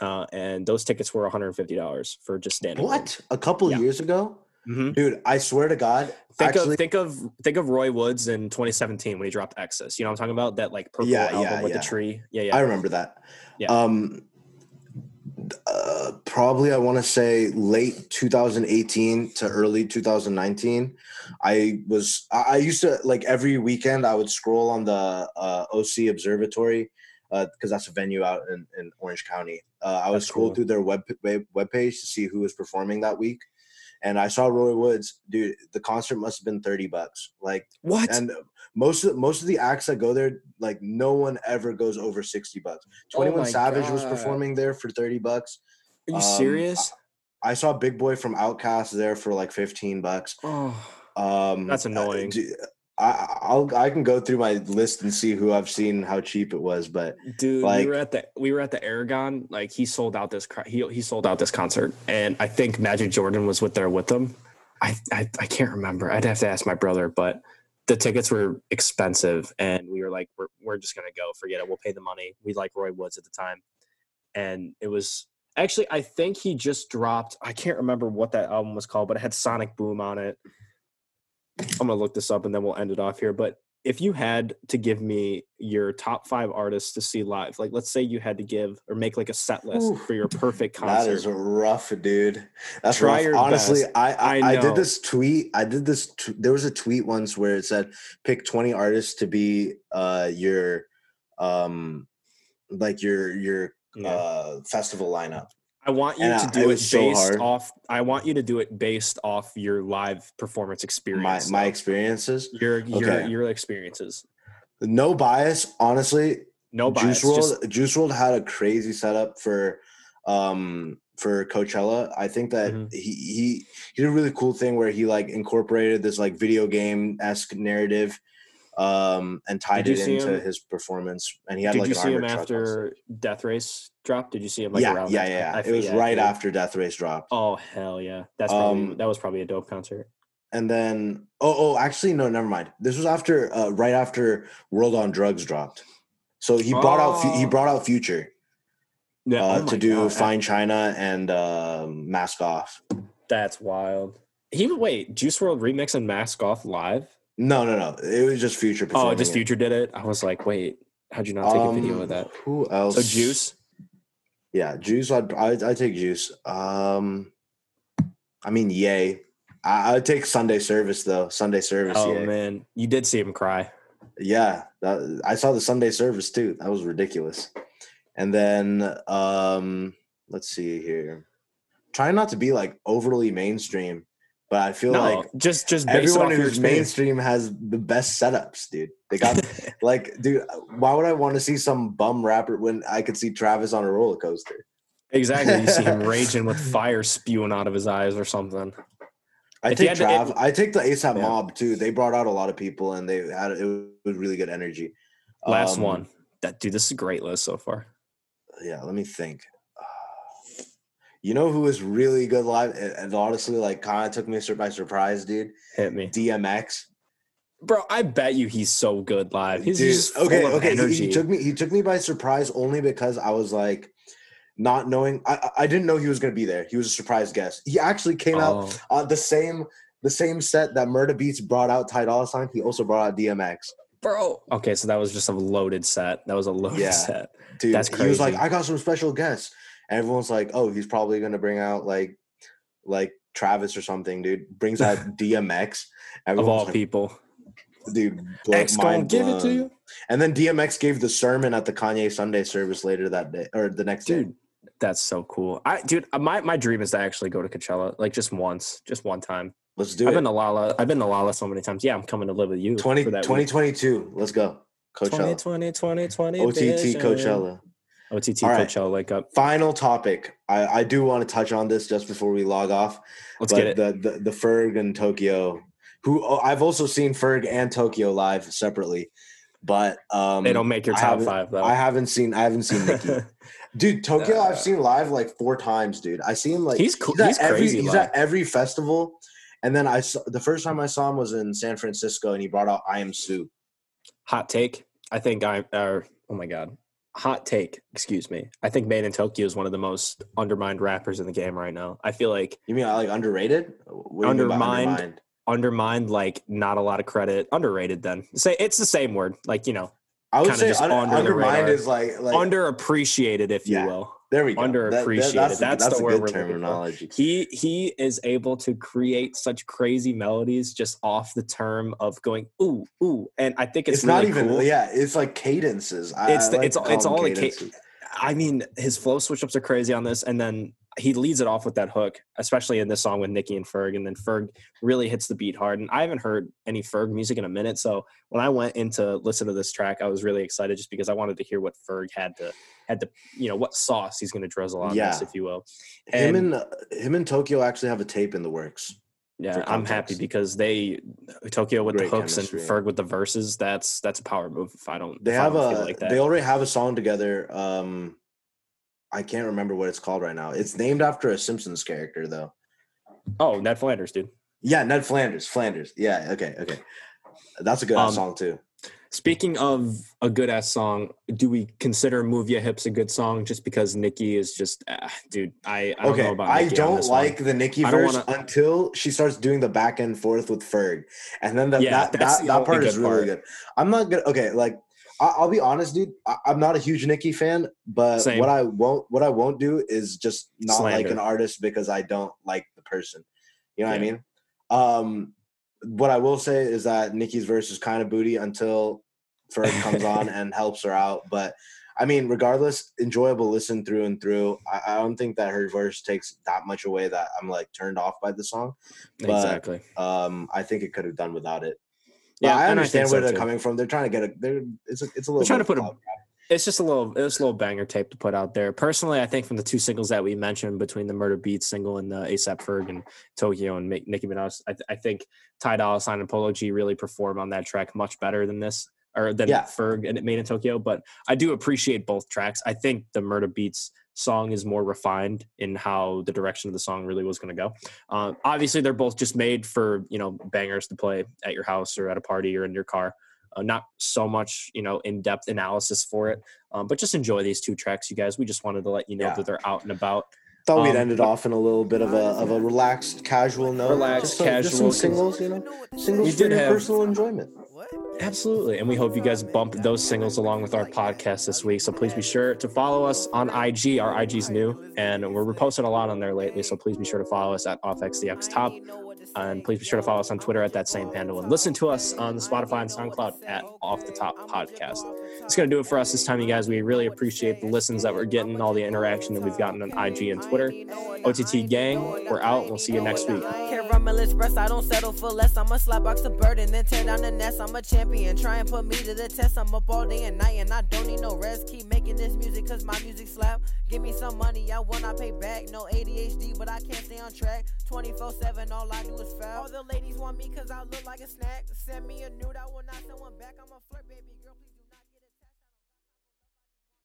S3: uh, and those tickets were one hundred and fifty dollars for just standing.
S4: what? A couple
S3: Yeah.
S4: years ago?
S3: hmm
S4: Dude, I swear to God.
S3: Think
S4: actually,
S3: of think of think of Roy Woods in 2017 when he dropped Exodus. You know what I'm talking about? That like purple
S4: Yeah,
S3: album
S4: yeah,
S3: with the tree. Yeah, yeah.
S4: I remember that.
S3: Yeah.
S4: Um, uh, probably I want to say late 2018 to early 2019. I was I I used to like every weekend I would scroll on the uh, OC Observatory because that's a venue out in, in Orange County. Uh, I would
S3: That's
S4: scroll
S3: cool.
S4: through their web web webpage to see who was performing that week. And I saw Roy Woods, dude. The concert must have been thirty bucks. Like,
S3: what?
S4: and most of most of the acts that go there, like no one ever goes over sixty bucks. Twenty One
S3: Oh
S4: Savage was performing there for thirty bucks.
S3: Are you
S4: um,
S3: serious?
S4: I saw Big Boi from Outkast there for like fifteen bucks.
S3: Oh,
S4: Um,
S3: That's
S4: uh,
S3: annoying.
S4: d- I, I'll I can go through my list and see who I've seen how cheap it was, but
S3: dude,
S4: like-
S3: we were at the we were at the Aragon. Like he sold out this he he sold out this concert, and I think Magic Jordan was with there with them. I, I I can't remember. I'd have to ask my brother, but the tickets were expensive, and we were like, we're we're just gonna go. Forget it. We'll pay the money. We like Roy Woods at the time, and it was actually I think he just dropped. I can't remember what that album was called, but it had Sonic Boom on it. I'm gonna look this up and then we'll end it off here. But if you had to give me your top five artists to see live, like let's say you had to give or make like a set list
S4: Oof.
S3: for your perfect
S4: that
S3: concert.
S4: is rough, dude. That's
S3: Try
S4: rough.
S3: your
S4: Honestly,
S3: best.
S4: I I,
S3: I
S4: I, did this tweet. I did this. T- there was a tweet once where it said pick twenty artists to be uh your um like your your
S3: Yeah.
S4: uh festival lineup.
S3: I want you
S4: and
S3: to
S4: I-
S3: do
S4: it
S3: it,
S4: was so
S3: based off. I want you to do it based off your live performance experience.
S4: my
S3: though.
S4: experiences.
S3: your your
S4: Okay.
S3: your experiences.
S4: No bias, honestly.
S3: No bias.
S4: Juice WRLD
S3: just-
S4: Juice WRLD had a crazy setup for um for Coachella. I think that
S3: Mhm.
S4: he he he did a really cool thing where he like incorporated this like video game esque narrative um and tied it into
S3: him-
S4: his performance. And he had
S3: did
S4: like
S3: you see him after Death Race drop? Did you see him like
S4: yeah,
S3: around?
S4: yeah, yeah.
S3: I-
S4: It was
S3: yeah,
S4: right
S3: dude.
S4: after Death Race dropped.
S3: Oh hell yeah! That's probably
S4: Um,
S3: that was probably a dope concert.
S4: And then oh oh actually no never mind. This was after uh, right after WRLD on Drugs dropped. So he brought out he
S3: Oh.
S4: brought out Future
S3: Yeah,
S4: uh,
S3: oh
S4: to do
S3: God,
S4: Fine China and um Mask Off.
S3: That's wild. He wait, Juice WRLD remix and Mask Off live.
S4: No, no, no. It was just Future.
S3: Oh, just
S4: it.
S3: Future did it. I was like, wait, how'd you not take a video
S4: Um,
S3: of that?
S4: Who else?
S3: So Juice.
S4: Yeah, Juice. I'd I'd, I'd take Juice. Um, I mean, yay. I, I'd take Sunday Service though. Sunday Service.
S3: Oh
S4: yay.
S3: man, you did see him cry.
S4: Yeah, that, I saw the Sunday Service too. That was ridiculous. And then um, let's see here. Trying not to be like overly mainstream, but I feel
S3: No,
S4: like
S3: just just
S4: everyone who's mainstream has the best setups, dude. They got like, dude. Why would I want to see some bum rapper when I could see Travis on a roller coaster?
S3: exactly. You see him raging with fire spewing out of his eyes or something.
S4: I
S3: If
S4: take
S3: had to-
S4: Trav. I take the ASAP
S3: Yeah.
S4: Mob too. They brought out a lot of people, and they had it was really good energy.
S3: Last
S4: Um,
S3: one. That dude, this is a great list so far.
S4: Yeah, let me think. You know who was really good live, and and honestly, like kind of took me by surprise, dude.
S3: Hit me,
S4: DMX.
S3: bro. I bet you he's so good live. He's,
S4: Dude,
S3: just full
S4: okay,
S3: of
S4: okay. he-
S3: energy.
S4: He, took me. He took me by surprise only because I was like, not knowing. I I- I didn't know he was gonna be there. He was a surprise guest. He actually came out
S3: Oh,
S4: on the same the same set that Murda Beats brought out Ty Dolla Sign. He also brought out DMX.
S3: bro. Okay, so that was just a loaded set. That was a loaded
S4: Yeah.
S3: set.
S4: Dude,
S3: That's crazy.
S4: he was like. I got some special guests. And everyone's like, oh, he's probably gonna bring out like like Travis or something, dude. Brings out DMX.
S3: Of all
S4: like,
S3: people,
S4: dude,
S3: X gonna give it to you,
S4: And then DMX gave the sermon at the Kanye Sunday service later that day or the next day.
S3: dude. That's so cool. I, dude, uh, my my dream is to actually go to Coachella, like just once, just one time.
S4: Let's do it.
S3: I've
S4: it.
S3: been to Lolla. I've been to Lolla so many times. Yeah, I'm coming to live with you
S4: 20,
S3: for that week.
S4: 2022. Let's go. Coachella.
S3: 2020, 2020
S4: OTT
S3: vision.
S4: Coachella.
S3: OTT
S4: right.
S3: Coachella. Wake up.
S4: Final topic. I, I do want to touch on this just before we log off.
S3: Let's
S4: but
S3: get it.
S4: The, the the Ferg and Tokyo, who oh, I've also seen Ferg and Tokyo live separately, but um,
S3: they don't make your top five though.
S4: I haven't seen I haven't seen Nicki. dude, Tokyo
S3: Uh,
S4: I've seen live like four times, dude. I see him like
S3: he's cool.
S4: at
S3: He's
S4: every
S3: crazy.
S4: he's
S3: live.
S4: at every festival. And then I saw the first time I saw him was in San Francisco, and he brought out I Am Sue.
S3: Hot take. I think I. Or, oh my god. Hot take. Excuse me. I think MadeinTYO is one of the most undermined rappers in the game right now. I feel like
S4: You mean like underrated? What do you mean
S3: Undermined.
S4: undermined?
S3: undermined, like not a lot of credit. Underrated. Then say it's the same word. Like you know,
S4: I would say
S3: just
S4: un-
S3: under
S4: undermined is like like
S3: underappreciated, if
S4: Yeah.
S3: you will.
S4: There we go. That- that-
S3: underappreciated.
S4: that's
S3: That's
S4: that's
S3: the word
S4: good
S3: we're looking for.
S4: terminology.
S3: He he is able to create such crazy melodies just off the term of going ooh ooh, and I think it's,
S4: It's, not even
S3: cool.
S4: yeah. It's like cadences.
S3: It's
S4: I
S3: the-
S4: like
S3: it's- it's all the ca-
S4: cadences.
S3: I mean, his flow switch ups are crazy on this, and then he leads it off with that hook, especially in this song with Nicki and Ferg, and then Ferg really hits the beat hard. And I haven't heard any Ferg music in a minute, so when I went in to listen to this track, I was really excited just because I wanted to hear what Ferg had to had to you know what sauce he's going to drizzle on this, if you will.
S4: him
S3: and-
S4: and uh, him and Tokyo actually have a tape in the works.
S3: Yeah, I'm happy because they Tokyo with
S4: Great
S3: the hooks
S4: chemistry.
S3: and Ferg with the verses. That's that's a power move. If I don't,
S4: They have
S3: don't
S4: a
S3: feel like that.
S4: they already have a song together. Um, I can't remember what it's called right now. It's named after a Simpsons character though.
S3: oh, Ned Flanders, dude.
S4: Yeah, Ned Flanders. Flanders. Yeah. Okay. Okay. That's a good
S3: Um,
S4: song too.
S3: Speaking of a good ass song, do we consider "Move Your Hips" a good song just because Nicki is just, ah, dude? I, I don't
S4: okay,
S3: know about.
S4: I
S3: Nicki
S4: don't
S3: this one.
S4: like the Nicki
S3: I
S4: verse
S3: wanna-
S4: until she starts doing the back and forth with Ferg, and then the,
S3: Yeah,
S4: that that, that part is
S3: good
S4: really
S3: part.
S4: good. I'm not gonna. Okay, like I, I'll be honest, dude. I, I'm not a huge Nicki fan, but
S3: Same.
S4: what I won't what I won't do is just not like an artist because I don't like the person. You know what I mean? Um, what I will say is that Nicki's verse is kind of booty until Ferg comes on and helps her out, but. I mean, regardless, enjoyable listen through and through. I, I don't think that her verse takes that much away that I'm like turned off by the song. but-
S3: exactly.
S4: Um, I think it could have done without it.
S3: Yeah,
S4: I
S3: I
S4: understand
S3: think
S4: where
S3: so,
S4: they're
S3: too.
S4: coming from. They're trying to get a. They're it's a, it's a little.
S3: They're trying to put a-
S4: of
S3: It's just a little, it's a little banger tape to put out there. Personally, I think from the two singles that we mentioned between the Murda Beats single and the ASAP Ferg and Tokyo and Nicki Minaj, I, th- I think Ty Dolla Sign and Polo G really perform on that track much better than this or than
S4: Yeah.
S3: Ferg and it MadeinTYO. But I do appreciate both tracks. I think the Murda Beats song is more refined in how the direction of the song really was going to go. Um, obviously, they're both just made for you know bangers to play at your house or at a party or in your car. Uh, not so much you know in-depth analysis for it, um, but just enjoy these two tracks, you guys. We just wanted to let you know
S4: Yeah.
S3: that they're out and about.
S4: Thought we'd
S3: um,
S4: ended off in a little bit of a of a relaxed, casual note.
S3: Relaxed,
S4: just some, just some
S3: casual.
S4: singles, you know, singles
S3: We
S4: for
S3: did
S4: your
S3: have-
S4: personal enjoyment.
S1: What?
S3: Absolutely. And we hope you guys bump those singles along with our podcast this week. So please be sure to follow us on IG. Our IG's new and we're posting a lot on there lately. So please be sure to follow us at OffXDX Top. And please be sure to follow us on Twitter at that same handle and listen to us on the Spotify and SoundCloud at Off the Top Podcast. It's going to do it for us this time, you guys. We really appreciate the listens that we're getting, all the interaction that we've gotten on IG and Twitter. OTT gang, we're out. We'll see you next week.
S1: I don't settle for less. I'm a slapbox of then tear down the nest. I'm a champion. Try and put me to the test. I'm up all day and night, and I don't need no rest. Keep making this music, cause my music slap. Give me some money, I wanna pay back. No ADHD, but I can't stay on track. 24 7, all I do was foul. All the ladies want me cause I look like a snack. Send me a nude, I will not send one back. I'm a flirt, baby